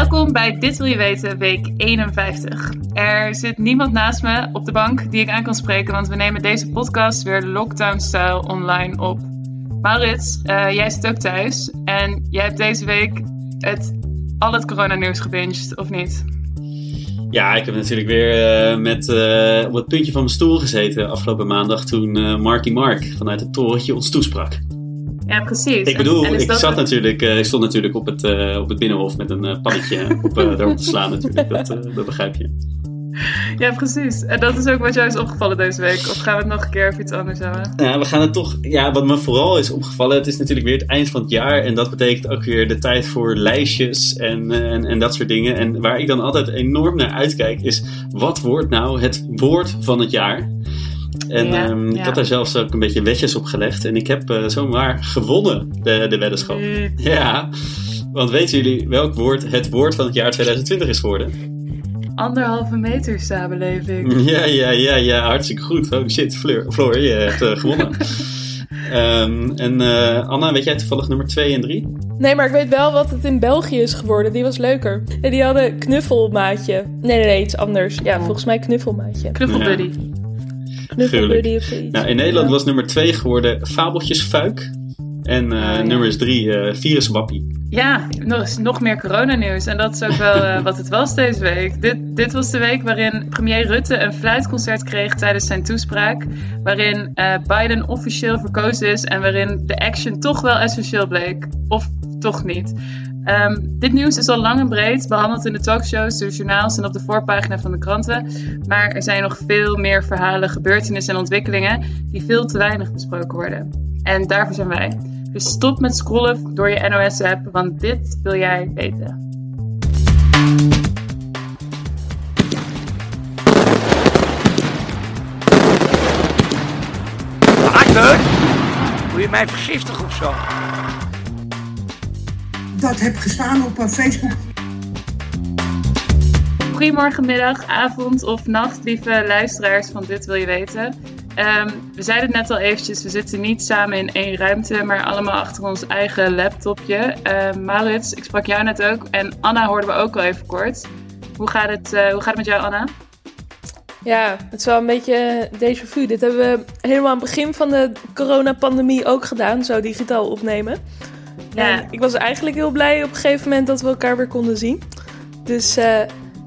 Welkom bij Dit Wil Je Weten, week 51. Er zit niemand naast me op de bank die ik aan kan spreken, want we nemen deze podcast weer lockdown-style online op. Maurits, uh, jij zit ook thuis en jij hebt deze week het, al het coronanieuws gebinged, of niet? Ja, ik heb natuurlijk weer uh, met, uh, op het puntje van mijn stoel gezeten afgelopen maandag toen Marky Mark vanuit het torentje ons toesprak. Ja, precies. Ik bedoel, ik zat natuurlijk, ik stond natuurlijk op het, op het binnenhof met een pannetje op, erop te slaan natuurlijk. Dat, dat begrijp je. Ja, precies. En dat is ook wat jou is opgevallen deze week. Of gaan we het nog een keer over iets anders hebben? Ja, we gaan het toch... Ja, wat me vooral is opgevallen, het is natuurlijk weer het eind van het jaar. En dat betekent ook weer de tijd voor lijstjes en, en, en dat soort dingen. En waar ik dan altijd enorm naar uitkijk is, wat wordt nou het woord van het jaar? En ja, um, ik had daar zelfs ook een beetje wetjes op gelegd. En ik heb uh, zomaar gewonnen, de, de weddenschap. Ja, want weten jullie welk woord het woord van het jaar 2020 is geworden? anderhalve meter samenleving. Ja, ja, ja, ja, hartstikke goed. Oh shit, Fleur, Floor, je hebt uh, gewonnen. um, en uh, Anna, weet jij toevallig nummer 2 en 3? Nee, maar ik weet wel wat het in België is geworden. Die was leuker. En die hadden knuffelmaatje. Nee, nee, nee, iets anders. Ja, volgens mij knuffelmaatje. Knuffelbuddy. Ja. Zoiets. Nou, in Nederland ja. was nummer 2 geworden Fabeltjesfuik. En uh, ah, ja. nummer 3 uh, Viruswappie. Ja, nog, nog meer coronanieuws. En dat is ook wel uh, wat het was deze week. Dit, dit was de week waarin premier Rutte een fluitconcert kreeg tijdens zijn toespraak. Waarin uh, Biden officieel verkozen is en waarin de action toch wel essentieel bleek. Of toch niet. Um, dit nieuws is al lang en breed behandeld in de talkshows, de journaals en op de voorpagina van de kranten. Maar er zijn nog veel meer verhalen, gebeurtenissen en ontwikkelingen die veel te weinig besproken worden. En daarvoor zijn wij. Dus stop met scrollen door je NOS-app, want dit wil jij weten. Arthur, wil je mij vergiftigen of zo? Dat heb gestaan op Facebook. Goedemorgen, middag, avond of nacht, lieve luisteraars van Dit Wil Je Weten. Um, we zeiden het net al eventjes, we zitten niet samen in één ruimte, maar allemaal achter ons eigen laptopje. Uh, Maurits, ik sprak jou net ook en Anna hoorden we ook al even kort. Hoe gaat het, uh, hoe gaat het met jou, Anna? Ja, het is wel een beetje déjà vu. Dit hebben we helemaal aan het begin van de coronapandemie ook gedaan, zo digitaal opnemen. Ja. En ik was eigenlijk heel blij op een gegeven moment dat we elkaar weer konden zien. Dus uh,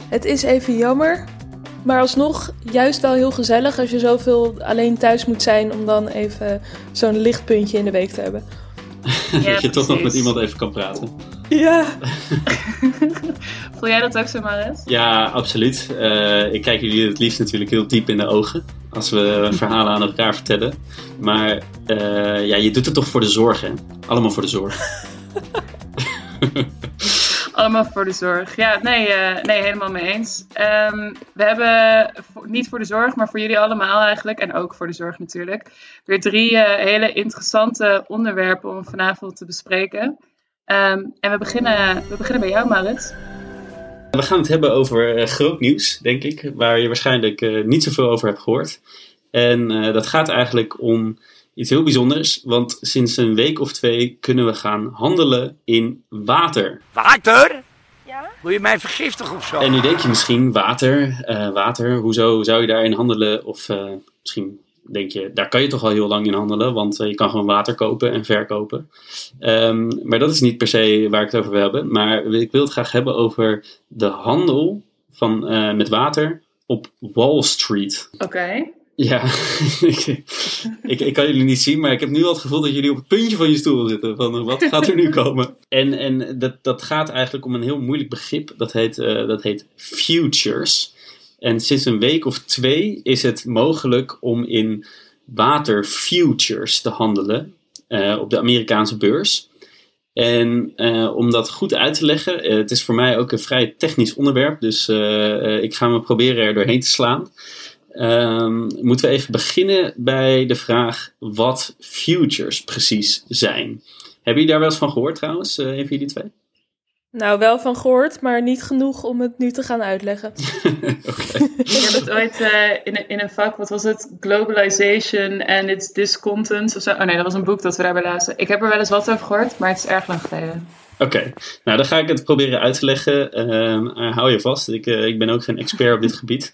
het is even jammer, maar alsnog juist wel heel gezellig als je zoveel alleen thuis moet zijn om dan even zo'n lichtpuntje in de week te hebben. Ja, dat je toch nog met iemand even kan praten. Ja. Voel jij dat ook zo, Maris? Ja, absoluut. Uh, ik kijk jullie het liefst natuurlijk heel diep in de ogen als we verhalen aan elkaar vertellen. Maar uh, ja, je doet het toch voor de zorg, hè? Allemaal voor de zorg. Allemaal voor de zorg. Ja, nee, uh, nee helemaal mee eens. Um, we hebben niet voor de zorg, maar voor jullie allemaal eigenlijk, en ook voor de zorg natuurlijk, weer drie uh, hele interessante onderwerpen om vanavond te bespreken. Um, en we beginnen, we beginnen bij jou, Marit. We gaan het hebben over uh, groot nieuws, denk ik, waar je waarschijnlijk niet zoveel over hebt gehoord. En dat gaat eigenlijk om iets heel bijzonders, want sinds een week of twee kunnen we gaan handelen in water. Water? Ja? Wil je mij vergiftigen of zo? En nu denk je misschien, water, uh, water, hoezo zou je daarin handelen? Of uh, misschien denk je, daar kan je toch al heel lang in handelen, want uh, je kan gewoon water kopen en verkopen. Um, maar dat is niet per se waar ik het over wil hebben. Maar ik wil het graag hebben over de handel van, met water op Wall Street. Oké. Okay. Ja, ik, ik, kan jullie niet zien, maar ik heb nu al het gevoel dat jullie op het puntje van je stoel zitten. Van eh, wat gaat er nu komen? En, en dat, dat gaat eigenlijk om een heel moeilijk begrip. Dat heet, uh, dat heet futures. En sinds een week of twee is het mogelijk om in water futures te handelen uh, op de Amerikaanse beurs. En uh, om dat goed uit te leggen, uh, het is voor mij ook een vrij technisch onderwerp, dus ik ga me proberen er doorheen te slaan. Um, moeten we even beginnen bij de vraag wat futures precies zijn. Hebben jullie daar wel eens van gehoord trouwens, een van jullie twee? Nou, wel van gehoord, maar niet genoeg om het nu te gaan uitleggen. Ik heb het ooit uh, in, in een vak, wat was het? Globalization and its discontents of zo. Oh nee, dat was een boek dat we daarbij lazen. Ik heb er wel eens wat over gehoord, maar het is erg lang geleden. Oké, nou dan ga ik het proberen uit te leggen. Ehm, hou je vast, ik, ik ben ook geen expert op dit gebied.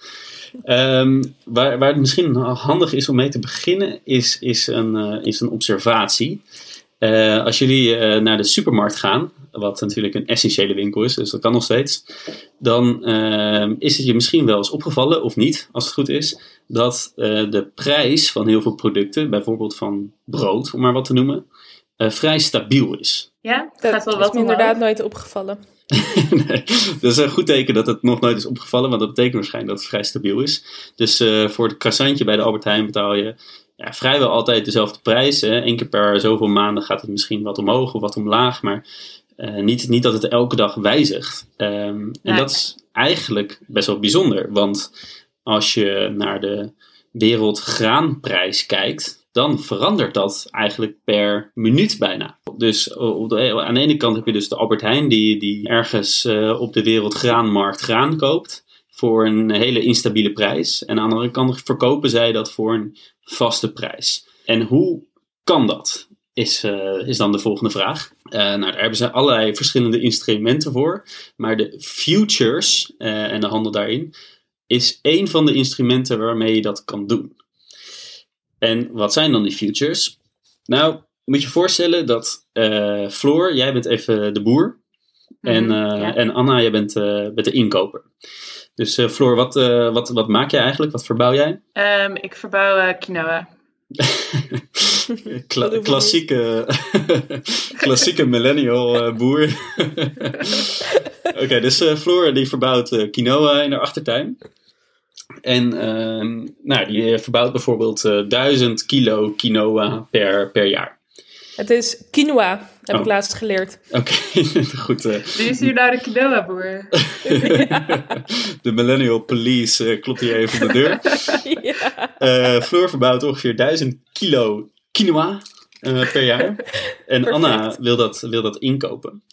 Ehm, waar, waar het misschien handig is om mee te beginnen, is, is, een, is een observatie. Uh, als jullie uh, naar de supermarkt gaan, wat natuurlijk een essentiële winkel is, dus dat kan nog steeds, dan uh, is het je misschien wel eens opgevallen, of niet, als het goed is, dat de prijs van heel veel producten, bijvoorbeeld van brood, om maar wat te noemen, vrij stabiel is. Ja, dat gaat wel wat is me inderdaad nooit opgevallen. nee, dat is een goed teken dat het nog nooit is opgevallen, want dat betekent waarschijnlijk dat het vrij stabiel is. Dus voor het croissantje bij de Albert Heijn betaal je ja, vrijwel altijd dezelfde prijs. Hè. Eén keer per zoveel maanden gaat het misschien wat omhoog of wat omlaag, maar uh, niet, niet dat het elke dag wijzigt. Um, en dat is eigenlijk best wel bijzonder, want als je naar de wereldgraanprijs kijkt, dan verandert dat eigenlijk per minuut bijna. Dus aan de ene kant heb je dus de Albert Heijn die, die ergens uh, op de wereldgraanmarkt graan koopt voor een hele instabiele prijs. En aan de andere kant verkopen zij dat voor een vaste prijs. En hoe kan dat? Is, uh, is dan de volgende vraag. Uh, nou, daar hebben ze allerlei verschillende instrumenten voor. Maar de futures uh, en de handel daarin is één van de instrumenten waarmee je dat kan doen. En wat zijn dan die futures? Nou, moet je voorstellen dat Floor, jij bent even de boer. Mm, en, ja. en Anna, jij bent, bent de inkoper. Dus Floor, wat, wat, wat maak jij eigenlijk? Wat verbouw jij? Um, ik verbouw quinoa. Kla klassieke, klassieke millennial boer. Oké, okay, dus Floor die verbouwt quinoa in haar achtertuin. En ehm, nou, die verbouwt bijvoorbeeld 1000 kilo quinoa per, per jaar. Het is quinoa, heb oh. ik laatst geleerd. Oké, goed. Uh. Wie is hier nou de quinoa-boer? de millennial police uh, klopt hier even op de deur. ja. Uh, Floor verbouwt ongeveer 1000 kilo quinoa per jaar. En Anna wil dat, wil dat inkopen.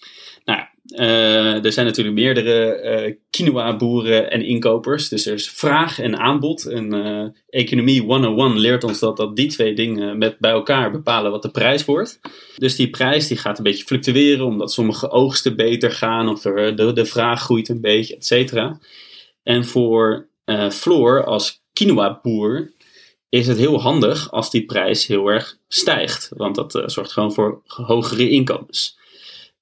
Nou, uh, er zijn natuurlijk meerdere quinoa-boeren en inkopers. Dus er is vraag en aanbod. En Economie 101 leert ons dat, dat die twee dingen met bij elkaar bepalen wat de prijs wordt. Dus die prijs die gaat een beetje fluctueren, omdat sommige oogsten beter gaan, of er, de, de vraag groeit een beetje, et cetera. En voor Floor als quinoa-boer is het heel handig als die prijs heel erg stijgt. Want dat zorgt gewoon voor hogere inkomens.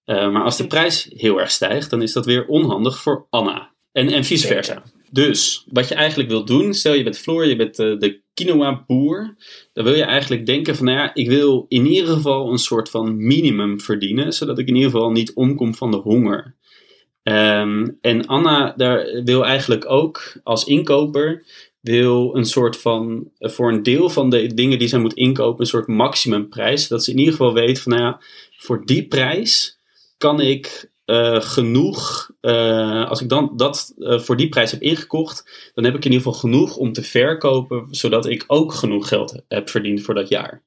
Uh, maar als de prijs heel erg stijgt, dan is dat weer onhandig voor Anna. En, en vice versa. Dus wat je eigenlijk wilt doen, stel je bent Floor, je bent de, de quinoa-boer. Dan wil je eigenlijk denken van, nou ja, ik wil in ieder geval een soort van minimum verdienen, zodat ik in ieder geval niet omkom van de honger. Um, en Anna daar wil eigenlijk ook als inkoper wil een soort van, voor een deel van de dingen die zij moet inkopen, een soort maximumprijs. Zodat ze in ieder geval weet van, nou ja, voor die prijs kan ik uh, genoeg, uh, als ik dan dat uh, voor die prijs heb ingekocht, dan heb ik in ieder geval genoeg om te verkopen, zodat ik ook genoeg geld heb verdiend voor dat jaar.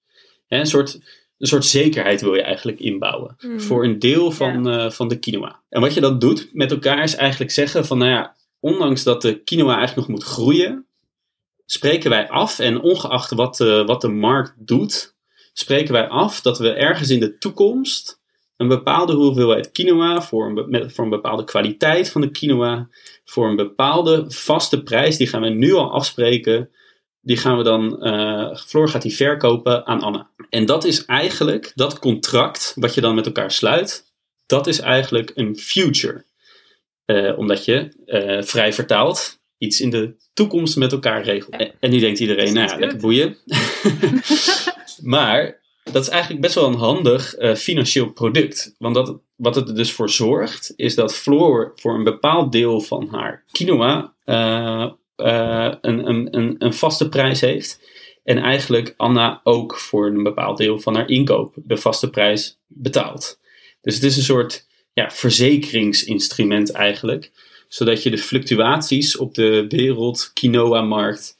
Hè, een, soort, een soort zekerheid wil je eigenlijk inbouwen mm. voor een deel van, ja. van de quinoa. En wat je dan doet met elkaar is eigenlijk zeggen van, nou ja, ondanks dat de quinoa eigenlijk nog moet groeien, spreken wij af, en ongeacht wat, wat de markt doet, spreken wij af dat we ergens in de toekomst een bepaalde hoeveelheid quinoa voor een, voor een bepaalde kwaliteit van de quinoa, voor een bepaalde vaste prijs, die gaan we nu al afspreken. Die gaan we dan, uh, Floor gaat die verkopen aan Anna. En dat is eigenlijk, dat contract wat je dan met elkaar sluit, dat is eigenlijk een future. Uh, omdat je vrij vertaald iets in de toekomst met elkaar regelt. En, en nu denkt iedereen, nou ja, lekker boeien. maar dat is eigenlijk best wel een handig uh, financieel product. Want dat, wat het er dus voor zorgt, is dat Floor voor een bepaald deel van haar quinoa uh, uh, een, een, een, vaste prijs heeft. En eigenlijk Anna ook voor een bepaald deel van haar inkoop de vaste prijs betaalt. Dus het is een soort ja, verzekeringsinstrument eigenlijk. Zodat je de fluctuaties op de wereld quinoa-markt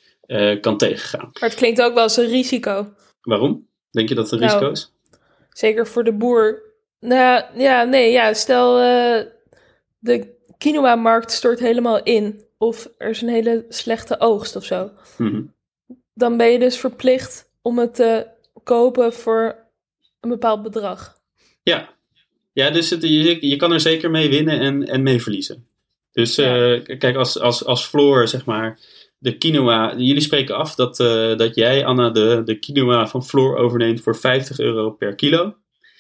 kan tegengaan. Maar het klinkt ook wel als een risico. Waarom? Denk je dat het risico is? Nou, zeker voor de boer. Nou ja, nee, ja. Stel uh, de quinoa-markt stort helemaal in. Of er is een hele slechte oogst of zo. Mhm. Dan ben je dus verplicht om het te kopen voor een bepaald bedrag. Ja, Ja, dus het, je, je kan er zeker mee winnen en, en mee verliezen. Dus uh, kijk, als, als, als Floor, zeg maar, de quinoa. Jullie spreken af dat, uh, dat jij, Anna, de, de quinoa van Floor overneemt voor 50 euro per kilo.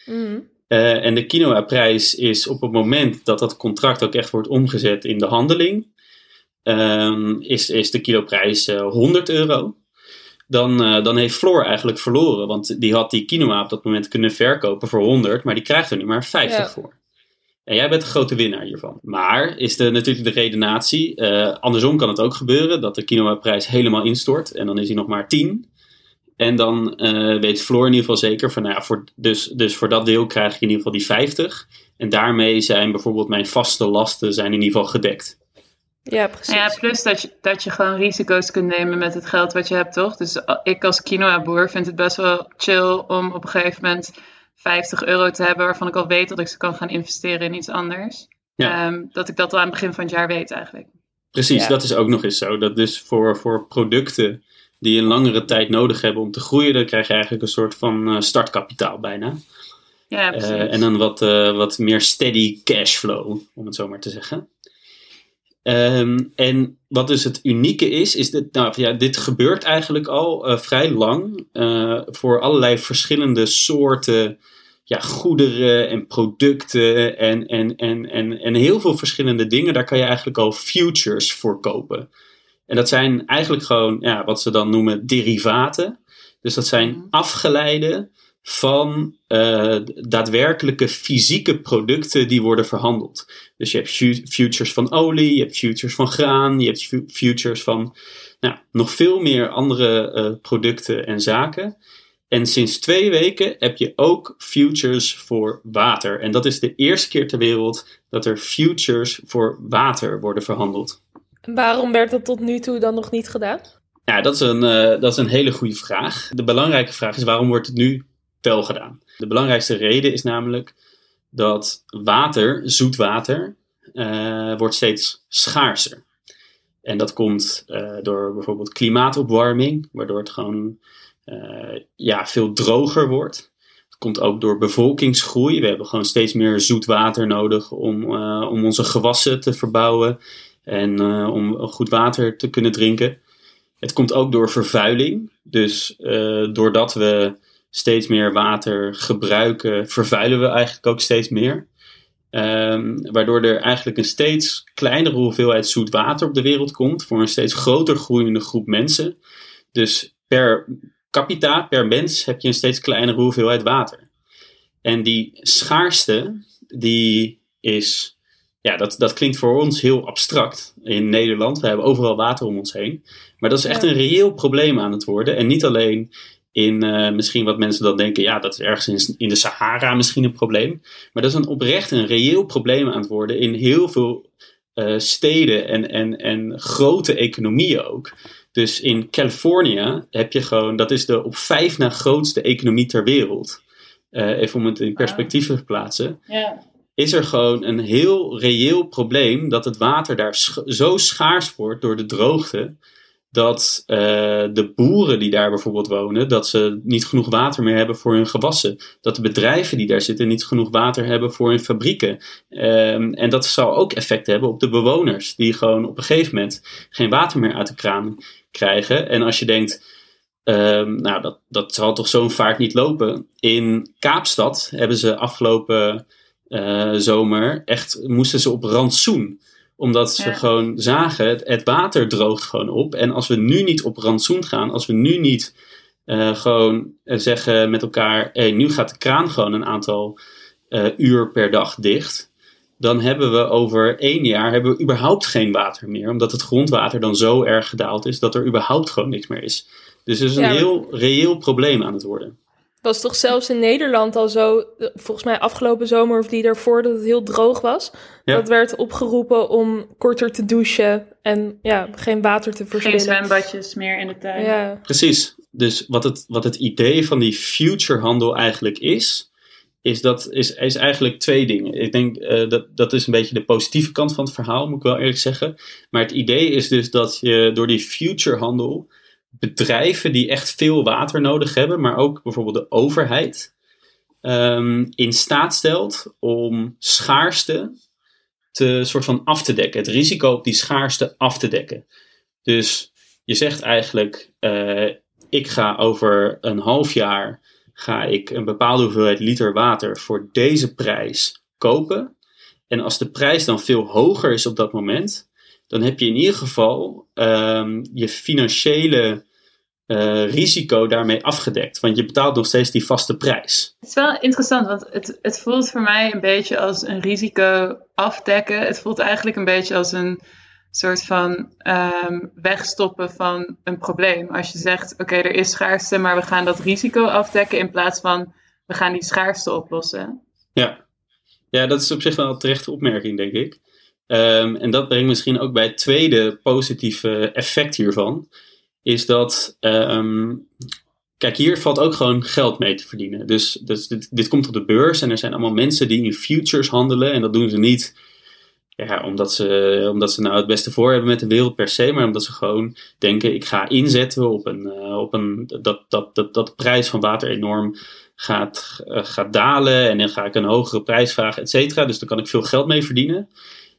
Mm. Uh, en de quinoa-prijs is op het moment dat dat contract ook echt wordt omgezet in de handeling, um, is, is de kiloprijs uh, 100 euro. Dan, dan heeft Floor eigenlijk verloren, want die had die quinoa op dat moment kunnen verkopen voor 100, maar die krijgt er nu maar 50 ja. voor. En jij bent de grote winnaar hiervan. Maar is de, natuurlijk de redenatie, uh, andersom kan het ook gebeuren, dat de quinoa-prijs helemaal instort en dan is hij nog maar 10. En dan uh, weet Floor in ieder geval zeker van, nou ja, voor, dus, dus voor dat deel krijg ik in ieder geval die 50. En daarmee zijn bijvoorbeeld mijn vaste lasten zijn in ieder geval gedekt. Ja, precies. Ja, plus dat je, dat je gewoon risico's kunt nemen met het geld wat je hebt, toch? Dus ik als quinoa-boer vind het best wel chill om op een gegeven moment 50 euro te hebben waarvan ik al weet dat ik ze kan gaan investeren in iets anders. Ja. Um, dat ik dat al aan het begin van het jaar weet eigenlijk. Precies, Ja. dat is ook nog eens zo. Dat dus voor, voor producten die een langere tijd nodig hebben om te groeien, dan krijg je eigenlijk een soort van uh, startkapitaal bijna. Ja, precies. Uh, en dan wat, uh, wat meer steady cashflow, om het zo maar te zeggen. Um, en wat dus het unieke is, is dat nou, ja, dit gebeurt eigenlijk al uh, vrij lang uh, voor allerlei verschillende soorten ja, goederen en producten en, en, en, en, en heel veel verschillende dingen. Daar kan je eigenlijk al futures voor kopen. En dat zijn eigenlijk gewoon ja, wat ze dan noemen derivaten. Dus dat zijn afgeleiden van uh, daadwerkelijke fysieke producten die worden verhandeld. Dus je hebt futures van olie, je hebt futures van graan, je hebt futures van nou, nog veel meer andere uh, producten en zaken. En sinds twee weken heb je ook futures voor water. En dat is de eerste keer ter wereld dat er futures voor water worden verhandeld. En waarom werd dat tot nu toe dan nog niet gedaan? Ja, dat is een, uh, dat is een hele goede vraag. De belangrijke vraag is waarom wordt het nu wel gedaan? De belangrijkste reden is namelijk dat water, zoet water, uh, wordt steeds schaarser. En dat komt uh, door bijvoorbeeld klimaatopwarming, waardoor het gewoon uh, ja, veel droger wordt. Het komt ook door bevolkingsgroei. We hebben gewoon steeds meer zoet water nodig om, om onze gewassen te verbouwen en om goed water te kunnen drinken. Het komt ook door vervuiling. Dus doordat we steeds meer water gebruiken, vervuilen we eigenlijk ook steeds meer. Um, waardoor er eigenlijk een steeds kleinere hoeveelheid zoet water op de wereld komt voor een steeds groter groeiende groep mensen. Dus per capita, per mens, heb je een steeds kleinere hoeveelheid water. En die schaarste, die is, ja, dat, dat klinkt voor ons heel abstract in Nederland. We hebben overal water om ons heen. Maar dat is echt een reëel probleem aan het worden. En niet alleen in uh, misschien wat mensen dan denken, ja, dat is ergens in, in de Sahara misschien een probleem. Maar dat is een oprecht een reëel probleem aan het worden in heel veel uh, steden en, en, en grote economieën ook. Dus in Californië heb je gewoon, dat is de op vijf na grootste economie ter wereld. Uh, even om het in perspectief te plaatsen. Is er gewoon een heel reëel probleem dat het water daar sch zo schaars wordt door de droogte dat uh, de boeren die daar bijvoorbeeld wonen, dat ze niet genoeg water meer hebben voor hun gewassen. Dat de bedrijven die daar zitten niet genoeg water hebben voor hun fabrieken. Um, en dat zal ook effect hebben op de bewoners, die gewoon op een gegeven moment geen water meer uit de kraan krijgen. En als je denkt, um, nou dat, dat zal toch zo'n vaart niet lopen. In Kaapstad hebben ze afgelopen uh, zomer echt, moesten ze op rantsoen omdat ze ja. gewoon zagen, het, het, water droogt gewoon op. En als we nu niet op rantsoen gaan, als we nu niet uh, gewoon zeggen met elkaar: hey, nu gaat de kraan gewoon een aantal uh, uur per dag dicht. Dan hebben we over één jaar hebben we überhaupt geen water meer. Omdat het grondwater dan zo erg gedaald is dat er überhaupt gewoon niks meer is. Dus er is een ja, heel reëel probleem aan het worden was toch zelfs in Nederland al zo, volgens mij afgelopen zomer of die daarvoor, dat het heel droog was. Ja. Dat werd opgeroepen om korter te douchen en ja, geen water te verspillen. Geen zwembadjes meer in de tuin. Ja. Precies. Dus wat het, wat het idee van die futurehandel eigenlijk is, is, dat, is, is eigenlijk twee dingen. Ik denk uh, dat dat is een beetje de positieve kant van het verhaal, moet ik wel eerlijk zeggen. Maar het idee is dus dat je door die futurehandel bedrijven die echt veel water nodig hebben, maar ook bijvoorbeeld de overheid, ehm, in staat stelt om schaarste te soort van af te dekken. Het risico op die schaarste af te dekken. Dus je zegt eigenlijk, uh, ik ga over een half jaar ga ik een bepaalde hoeveelheid liter water voor deze prijs kopen. En als de prijs dan veel hoger is op dat moment, dan heb je in ieder geval um, je financiële uh, risico daarmee afgedekt. Want je betaalt nog steeds die vaste prijs. Het is wel interessant, want het, het voelt voor mij een beetje als een risico afdekken. Het voelt eigenlijk een beetje als een soort van um, wegstoppen van een probleem. Als je zegt, oké, er is schaarste, maar we gaan dat risico afdekken in plaats van we gaan die schaarste oplossen. Ja, ja dat is op zich wel een terechte opmerking, denk ik. Um, en dat brengt misschien ook bij het tweede positieve effect hiervan. Is dat, um, kijk, hier valt ook gewoon geld mee te verdienen. Dus, dus dit, komt op de beurs en er zijn allemaal mensen die in futures handelen. En dat doen ze niet ja, omdat, ze, omdat ze nou het beste voor hebben met de wereld per se, maar omdat ze gewoon denken: ik ga inzetten op, een, uh, op een, dat, dat, dat, dat de prijs van water enorm gaat, uh, gaat dalen en dan ga ik een hogere prijs vragen, et cetera. Dus daar kan ik veel geld mee verdienen.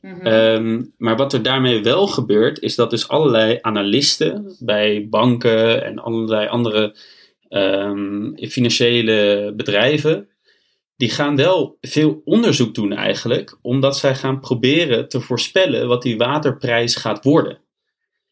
Mm-hmm. Um, maar wat er daarmee wel gebeurt, is dat dus allerlei analisten bij banken en allerlei andere um, financiële bedrijven die gaan wel veel onderzoek doen eigenlijk, omdat zij gaan proberen te voorspellen wat die waterprijs gaat worden.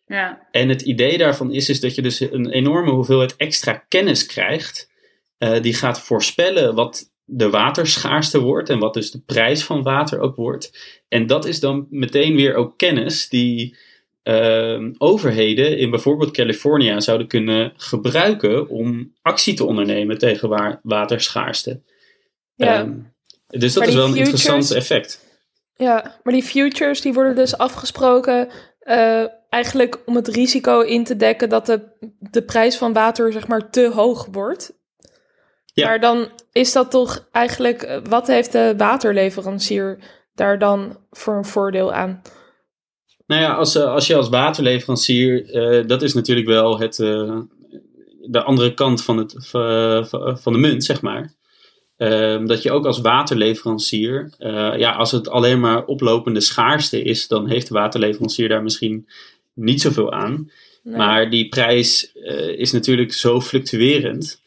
Ja. En het idee daarvan is, is dat je dus een enorme hoeveelheid extra kennis krijgt, uh, die gaat voorspellen wat de waterschaarste wordt en wat dus de prijs van water ook wordt. En dat is dan meteen weer ook kennis die uh, overheden in bijvoorbeeld Californië zouden kunnen gebruiken om actie te ondernemen tegen wa waterschaarste. Ja. Um, dus dat is wel een interessant effect. Ja, maar die futures die worden dus afgesproken uh, eigenlijk om het risico in te dekken dat de, de prijs van water zeg maar te hoog wordt. Ja. Maar dan is dat toch eigenlijk, eh, wat heeft de waterleverancier daar dan voor een voordeel aan? Nou ja, als, eh, als je als waterleverancier, uh, dat is natuurlijk wel het, uh, de andere kant van, het, van de munt, zeg maar. Um, dat je ook als waterleverancier, ja, als het alleen maar oplopende schaarste is, dan heeft de waterleverancier daar misschien niet zoveel aan. Nee. Maar die prijs is natuurlijk zo fluctuerend.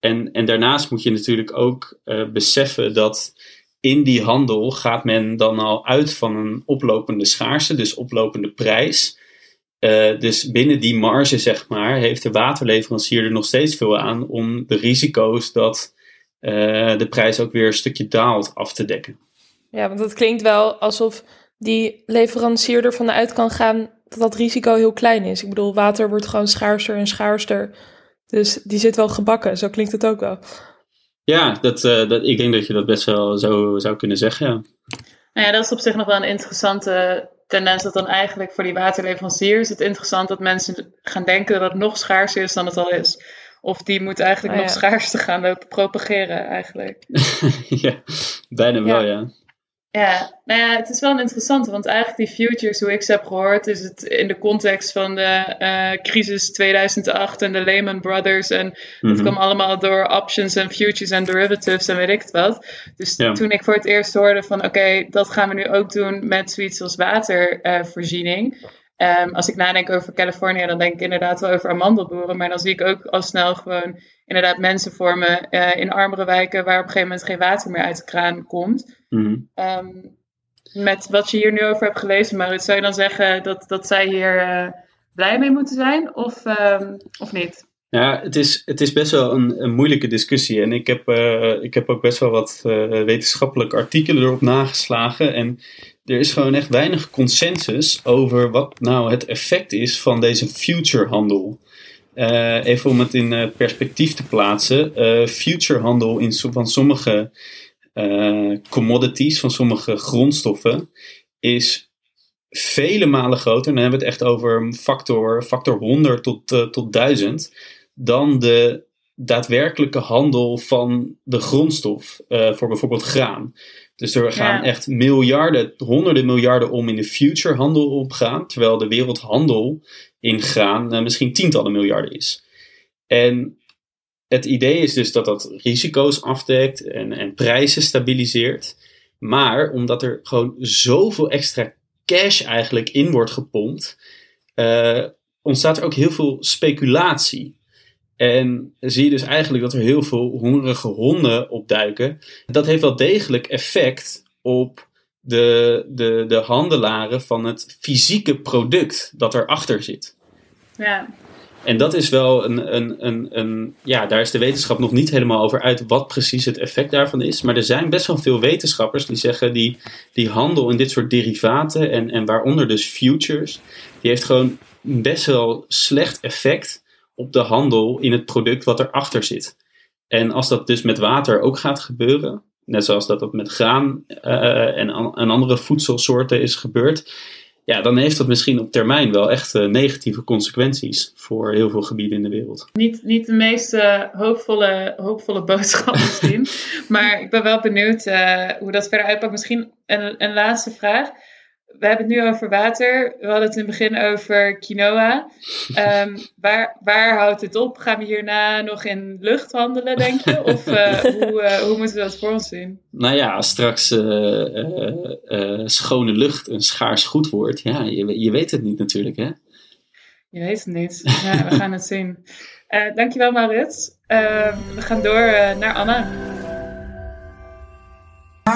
En, en daarnaast moet je natuurlijk ook uh, beseffen dat in die handel gaat men dan al uit van een oplopende schaarste, dus oplopende prijs. dus binnen die marge, zeg maar, heeft de waterleverancier er nog steeds veel aan om de risico's dat uh, de prijs ook weer een stukje daalt af te dekken. Ja, want het klinkt wel alsof die leverancier ervan uit kan gaan dat dat risico heel klein is. Ik bedoel, water wordt gewoon schaarser en schaarster. Dus die zit wel gebakken, zo klinkt het ook wel. Ja, dat, uh, dat, ik denk dat je dat best wel zo zou kunnen zeggen, ja. Nou ja, dat is op zich nog wel een interessante tendens dat dan eigenlijk voor die waterleveranciers het interessant dat mensen gaan denken dat het nog schaarser is dan het al is. Of die moet eigenlijk oh, nog ja. schaarste gaan lopen propageren eigenlijk. ja, bijna wel, ja. Ja, nou ja, het is wel een interessante, want eigenlijk die futures, hoe ik ze heb gehoord, is het in de context van de uh, crisis 2008 en de Lehman Brothers. En mm -hmm. het kwam allemaal door options en futures en derivatives en weet ik het wat. Dus ja. toen ik voor het eerst hoorde van oké, okay, dat gaan we nu ook doen met zoiets als watervoorziening. Uh, Um, als ik nadenk over Californië, dan denk ik inderdaad wel over amandelboeren. Maar dan zie ik ook al snel gewoon inderdaad mensen vormen uh, in armere wijken waar op een gegeven moment geen water meer uit de kraan komt. Mm um, met wat je hier nu over hebt gelezen, Maurits, zou je dan zeggen dat, dat zij hier uh, blij mee moeten zijn of, um, of niet? Ja, het is, het is best wel een, een moeilijke discussie. En ik heb, uh, ik heb ook best wel wat wetenschappelijke artikelen erop nageslagen. En er is gewoon echt weinig consensus over wat nou het effect is van deze futurehandel. Uh, even om het in uh, perspectief te plaatsen. Uh, futurehandel in so van sommige commodities, van sommige grondstoffen, is vele malen groter. Dan hebben we het echt over factor, factor 100 tot, tot 1000. Dan de daadwerkelijke handel van de grondstof voor bijvoorbeeld graan. Dus er gaan ja. echt miljarden, honderden miljarden om in de futurehandel opgaan, terwijl de wereldhandel in graan uh, misschien tientallen miljarden is. En het idee is dus dat dat risico's afdekt en, en prijzen stabiliseert. Maar omdat er gewoon zoveel extra cash eigenlijk in wordt gepompt, uh, ontstaat er ook heel veel speculatie. En zie je dus eigenlijk dat er heel veel hongerige honden opduiken. Dat heeft wel degelijk effect op de, de, de handelaren van het fysieke product dat erachter zit. Ja. En dat is wel een, een, een, een, Ja, daar is de wetenschap nog niet helemaal over uit wat precies het effect daarvan is. Maar er zijn best wel veel wetenschappers die zeggen die, die handel in dit soort derivaten en, en waaronder dus futures, die heeft gewoon best wel slecht effect op de handel in het product wat erachter zit. En als dat dus met water ook gaat gebeuren, net zoals dat ook met graan uh, en, en andere voedselsoorten is gebeurd, ja, dan heeft dat misschien op termijn wel echt uh, negatieve consequenties voor heel veel gebieden in de wereld. Niet, niet de meest uh, hoopvolle, hoopvolle boodschap misschien, maar ik ben wel benieuwd hoe dat verder uitpakt. Misschien een, een laatste vraag we hebben het nu over water. We hadden het in het begin over quinoa. Um, waar, waar houdt het op? Gaan we hierna nog in lucht wandelen, denk je? Of uh, hoe, uh, hoe moeten we dat voor ons zien? Nou ja, als straks uh, schone lucht een schaars goed wordt, ja, je, je weet het niet natuurlijk, hè? Je weet het niet. Ja, we gaan het zien. dankjewel, Maurits. Ehm, we gaan door naar Anna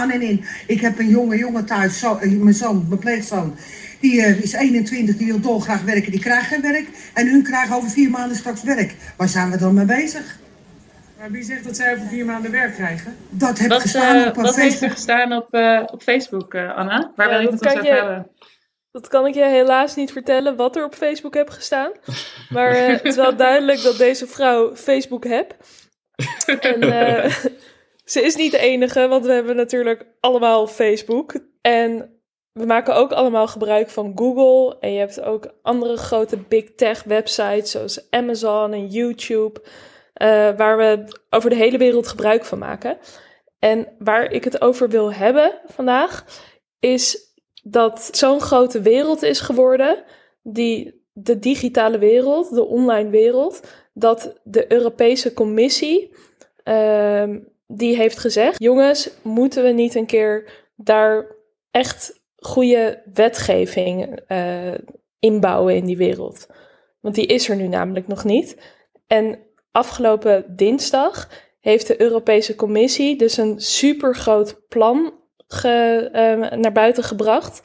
en in. Ik heb een jonge jongen thuis, zo, eh, mijn zoon, mijn pleegzoon. Die uh, is 21, die wil dolgraag werken, die krijgt geen werk. En hun krijgen over vier maanden straks werk. Waar zijn we dan mee bezig? Maar wie zegt dat zij over vier maanden werk krijgen? Dat heb wat, gestaan uh, op wat Facebook. heeft er gestaan op, op Facebook, Anna? Waar ja, wil je het ons hebben? Dat kan ik je helaas niet vertellen wat er op Facebook heb gestaan. Maar het is wel duidelijk dat deze vrouw Facebook heeft. En ze is niet de enige, want we hebben natuurlijk allemaal Facebook. En we maken ook allemaal gebruik van Google. En je hebt ook andere grote big tech websites zoals Amazon en YouTube. Uh, waar we over de hele wereld gebruik van maken. En waar ik het over wil hebben vandaag, is dat zo'n grote wereld is geworden. Die de digitale wereld, de online wereld, dat de Europese Commissie uh, die heeft gezegd: jongens, moeten we niet een keer daar echt goede wetgeving uh, inbouwen in die wereld? Want die is er nu namelijk nog niet. En afgelopen dinsdag heeft de Europese Commissie dus een supergroot plan ge, uh, naar buiten gebracht.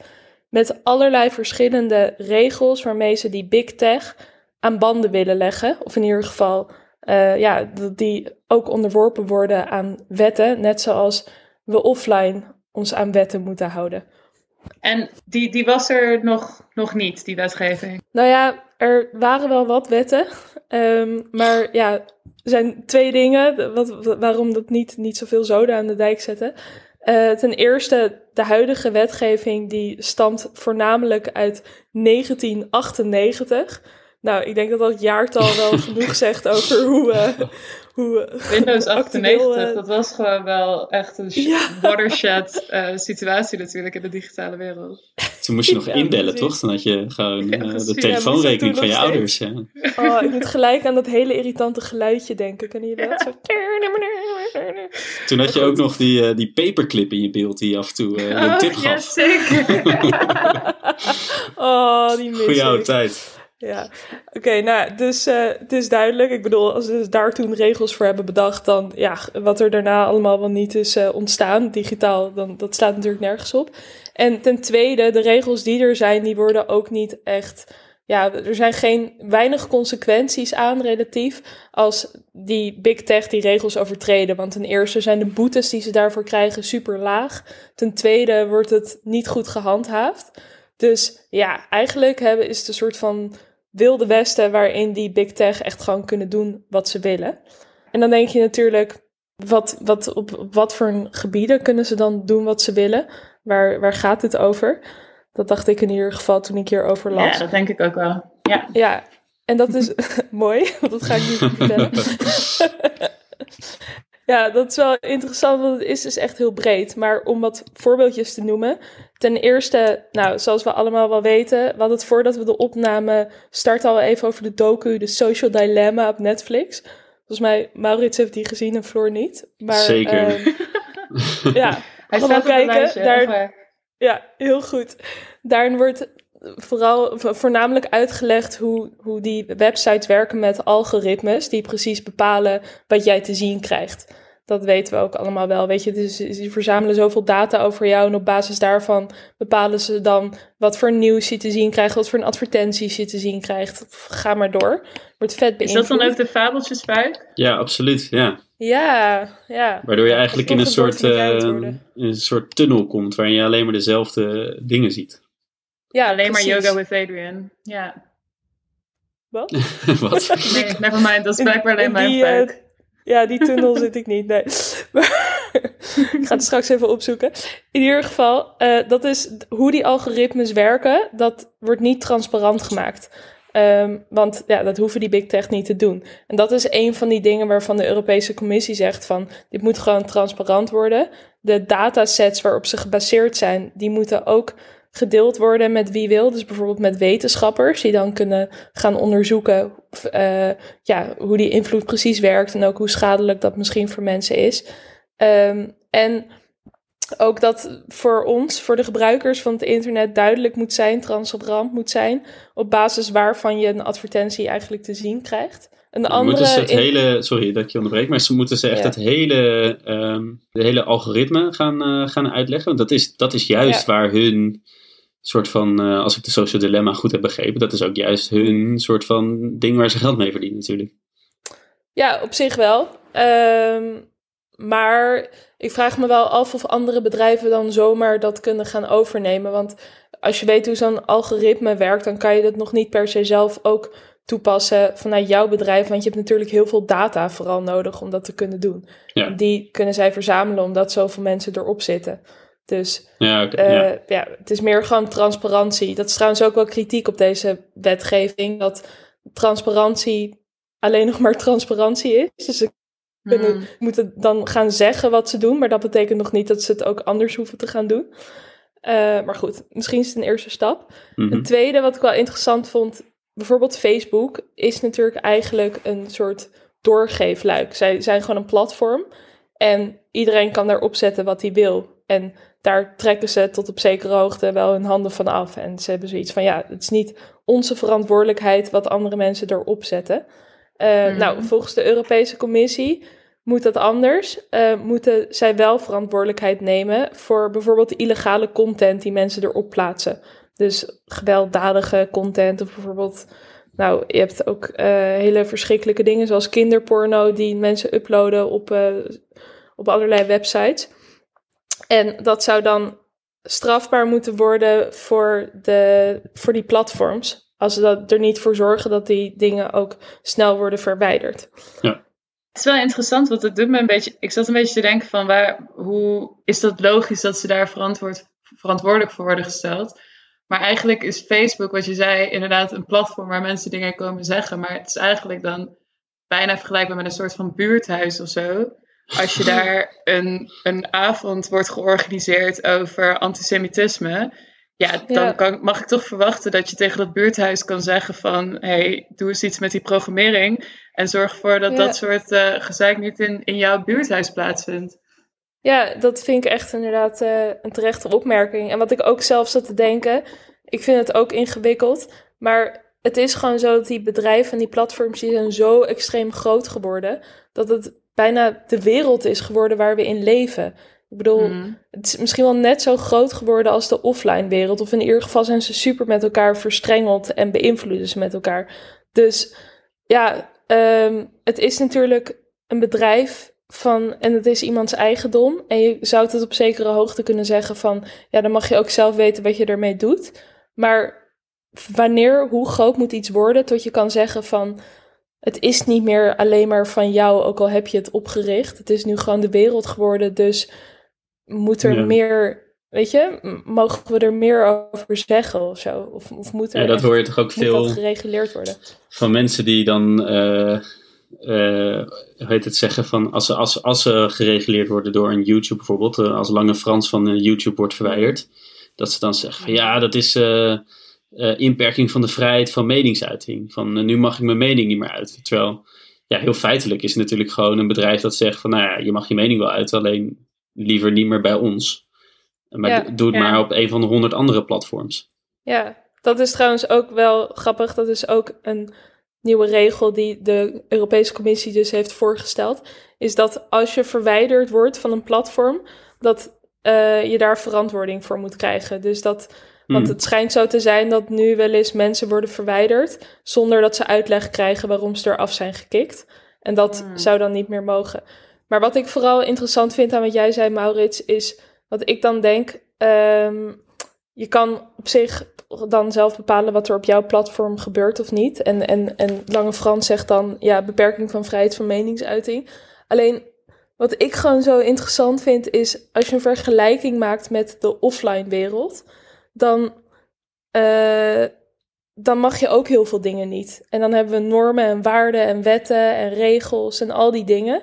Met allerlei verschillende regels waarmee ze die big tech aan banden willen leggen. Of in ieder geval uh, ja, die ook onderworpen worden aan wetten, net zoals we offline ons aan wetten moeten houden. En die, die was er nog, nog niet, die wetgeving? Nou ja, er waren wel wat wetten. Um, maar ja, er zijn twee dingen wat, waarom dat niet, niet zoveel zoden aan de dijk zetten. Uh, ten eerste, de huidige wetgeving die stamt voornamelijk uit 1998. Nou, ik denk dat dat jaartal wel genoeg zegt over hoe. Uh, hoe Windows 98, uh, dat was gewoon wel echt een ja. watershed uh, situatie natuurlijk in de digitale wereld. Toen moest je nog ja, inbellen, toch? Dan had je gewoon ja, de telefoonrekening van je ouders. Ja. Oh, ik moet gelijk aan dat hele irritante geluidje denken. Kan je dat? Zo... Toen had je ook nog die, die paperclip in je beeld die je af en toe een oh, tip gaf. Ja, zeker. oh, die mis Goeie oude tijd. Ja, oké, nou, dus uh, het is duidelijk. Ik bedoel, als we daar toen regels voor hebben bedacht, dan ja, wat er daarna allemaal wel niet is uh, ontstaan, digitaal, dan dat staat natuurlijk nergens op. En ten tweede, de regels die er zijn, die worden ook niet echt. Ja, er zijn geen weinig consequenties aan relatief als die big tech die regels overtreden. Want ten eerste zijn de boetes die ze daarvoor krijgen super laag. Ten tweede wordt het niet goed gehandhaafd. Dus ja, eigenlijk hebben, is het een soort van wilde westen waarin die big tech echt gewoon kunnen doen wat ze willen. En dan denk je natuurlijk, wat, wat, op wat voor gebieden kunnen ze dan doen wat ze willen? Waar, waar gaat het over? Dat dacht ik in ieder geval toen ik hierover las. Ja, dat denk ik ook wel. Ja, ja en dat is mooi, want dat ga ik niet vertellen. Ja, dat is wel interessant, want het is dus echt heel breed. Maar om wat voorbeeldjes te noemen. Ten eerste, nou, zoals we allemaal wel weten, we hadden het voordat we de opname starten al even over de docu The Social Dilemma op Netflix. Volgens mij, Maurits heeft die gezien en Floor niet. Maar, Zeker. ehm, ja, Hij staat kijken, lijstje. daar- ja, heel goed. Daarin wordt vooral vo- voornamelijk uitgelegd hoe, hoe die websites werken met algoritmes die precies bepalen wat jij te zien krijgt. Dat weten we ook allemaal wel. Weet je, dus ze verzamelen zoveel data over jou en op basis daarvan bepalen ze dan wat voor nieuws je te zien krijgt, wat voor advertenties je te zien krijgt. Ga maar door. Wordt vet Is beïnvloed. dat dan ook de fabeltjesbuik? Ja, absoluut. Ja. Ja, ja. Waardoor je eigenlijk in een soort, eh, in een soort tunnel komt waarin je alleen maar dezelfde dingen ziet. Ja, Alleen maar yoga with Adrian. Ja. Wat? Wat? Nee, nevermind. Dat is blijkbaar alleen mijn die, eh, buik. Ja, die tunnel zit ik niet, nee. Ik ga het straks even opzoeken. In ieder geval, eh, dat is hoe die algoritmes werken, dat wordt niet transparant gemaakt. Ehm, want ja, dat hoeven die big tech niet te doen. En dat is een van die dingen waarvan de Europese Commissie zegt van... dit moet gewoon transparant worden. De datasets waarop ze gebaseerd zijn, die moeten ook gedeeld worden met wie wil. Dus bijvoorbeeld met wetenschappers die dan kunnen gaan onderzoeken eh, ja, hoe die invloed precies werkt en ook hoe schadelijk dat misschien voor mensen is. Ehm, en ook dat voor ons, voor de gebruikers van het internet, duidelijk moet zijn, transparant moet zijn, op basis waarvan je een advertentie eigenlijk te zien krijgt. Een andere moeten ze het in- hele, sorry dat ik je onderbreek, maar ze moeten ze echt Ja. het hele, ehm, de hele algoritme gaan, eh, gaan uitleggen. Want dat is, dat is juist Ja. waar hun soort van, eh, als ik de social dilemma goed heb begrepen, dat is ook juist hun soort van ding waar ze geld mee verdienen natuurlijk. Ja, op zich wel. Ehm, maar ik vraag me wel af of andere bedrijven dan zomaar dat kunnen gaan overnemen. Want als je weet hoe zo'n algoritme werkt, dan kan je dat nog niet per se zelf ook toepassen vanuit jouw bedrijf. Want je hebt natuurlijk heel veel data vooral nodig om dat te kunnen doen. Ja. En die kunnen zij verzamelen omdat zoveel mensen erop zitten. Dus Ja, eh, ja. ja. het is meer gewoon transparantie. Dat is trouwens ook wel kritiek op deze wetgeving. Dat transparantie alleen nog maar transparantie is. Dus ze kunnen, Hmm. moeten dan gaan zeggen wat ze doen. Maar dat betekent nog niet dat ze het ook anders hoeven te gaan doen. Eh, maar goed, misschien is het een eerste stap. Mhm. Een tweede wat ik wel interessant vond. Bijvoorbeeld Facebook is natuurlijk eigenlijk een soort doorgeefluik. Zij zijn gewoon een platform. En iedereen kan daarop zetten wat hij wil. En daar trekken ze tot op zekere hoogte wel hun handen van af. En ze hebben zoiets van, ja, het is niet onze verantwoordelijkheid wat andere mensen erop zetten. Eh, Mhm. Nou, volgens de Europese Commissie moet dat anders. Eh, moeten zij wel verantwoordelijkheid nemen voor bijvoorbeeld illegale content die mensen erop plaatsen. Dus gewelddadige content of bijvoorbeeld... Nou, je hebt ook eh, hele verschrikkelijke dingen zoals kinderporno die mensen uploaden op, op allerlei websites. En dat zou dan strafbaar moeten worden voor, de, voor die platforms. Als ze dat er niet voor zorgen dat die dingen ook snel worden verwijderd. Het is wel interessant, want het doet me een beetje. Ik zat een beetje te denken van waar, hoe is dat logisch dat ze daar verantwoord, verantwoordelijk voor worden gesteld? Maar eigenlijk is Facebook, wat je zei, inderdaad een platform waar mensen dingen komen zeggen. Maar het is eigenlijk dan bijna vergelijkbaar met een soort van buurthuis of zo. Als je daar een, een avond wordt georganiseerd over antisemitisme. Ja, dan Ja. Kan, mag ik toch verwachten dat je tegen dat buurthuis kan zeggen van... hey, doe eens iets met die programmering. En zorg ervoor dat Ja. dat soort eh gezeik niet in, in jouw buurthuis plaatsvindt. Ja, dat vind ik echt inderdaad eh, een terechte opmerking. En wat ik ook zelf zat te denken, ik vind het ook ingewikkeld. Maar het is gewoon zo dat die bedrijven en die platforms die zijn zo extreem groot geworden, dat het bijna de wereld is geworden waar we in leven. Ik bedoel, Hmm. het is misschien wel net zo groot geworden als de offline wereld. Of in ieder geval zijn ze super met elkaar verstrengeld en beïnvloeden ze met elkaar. Dus ja, ehm, het is natuurlijk een bedrijf van, en het is iemands eigendom. En je zou het op zekere hoogte kunnen zeggen van, ja, dan mag je ook zelf weten wat je ermee doet. Maar wanneer, hoe groot moet iets worden tot je kan zeggen van, het is niet meer alleen maar van jou, ook al heb je het opgericht. Het is nu gewoon de wereld geworden, dus moet er Ja. meer, weet je, mogen we er meer over zeggen of zo? Of, of moet er Ja, dat echt- hoor je toch ook veel gereguleerd worden? van mensen die dan, eh, eh, hoe heet het zeggen, van als ze, als, als ze gereguleerd worden door een YouTube bijvoorbeeld, eh, als Lange Frans van YouTube wordt verwijderd, dat ze dan zeggen van ja, dat is eh, inperking van de vrijheid van meningsuiting. Van eh, nu mag ik mijn mening niet meer uiten. Terwijl ja, heel feitelijk is het natuurlijk gewoon een bedrijf dat zegt van, nou ja, je mag je mening wel uit, alleen liever niet meer bij ons. Maar Ja. doe het Ja. maar op een van de honderd andere platforms. Ja, dat is trouwens ook wel grappig. Dat is ook een nieuwe regel die de Europese Commissie dus heeft voorgesteld. Is dat als je verwijderd wordt van een platform, dat eh, je daar verantwoording voor moet krijgen. Dus dat, want Hmm. het schijnt zo te zijn dat nu wel eens mensen worden verwijderd zonder dat ze uitleg krijgen waarom ze eraf zijn gekikt. En dat Hmm. zou dan niet meer mogen. Maar wat ik vooral interessant vind aan wat jij zei, Maurits, is wat ik dan denk. ehm, je kan op zich dan zelf bepalen wat er op jouw platform gebeurt of niet. En, en, en Lange Frans zegt dan, ja, beperking van vrijheid van meningsuiting. Alleen, wat ik gewoon zo interessant vind, is als je een vergelijking maakt met de offline wereld, dan, eh, dan mag je ook heel veel dingen niet. En dan hebben we normen en waarden en wetten en regels en al die dingen.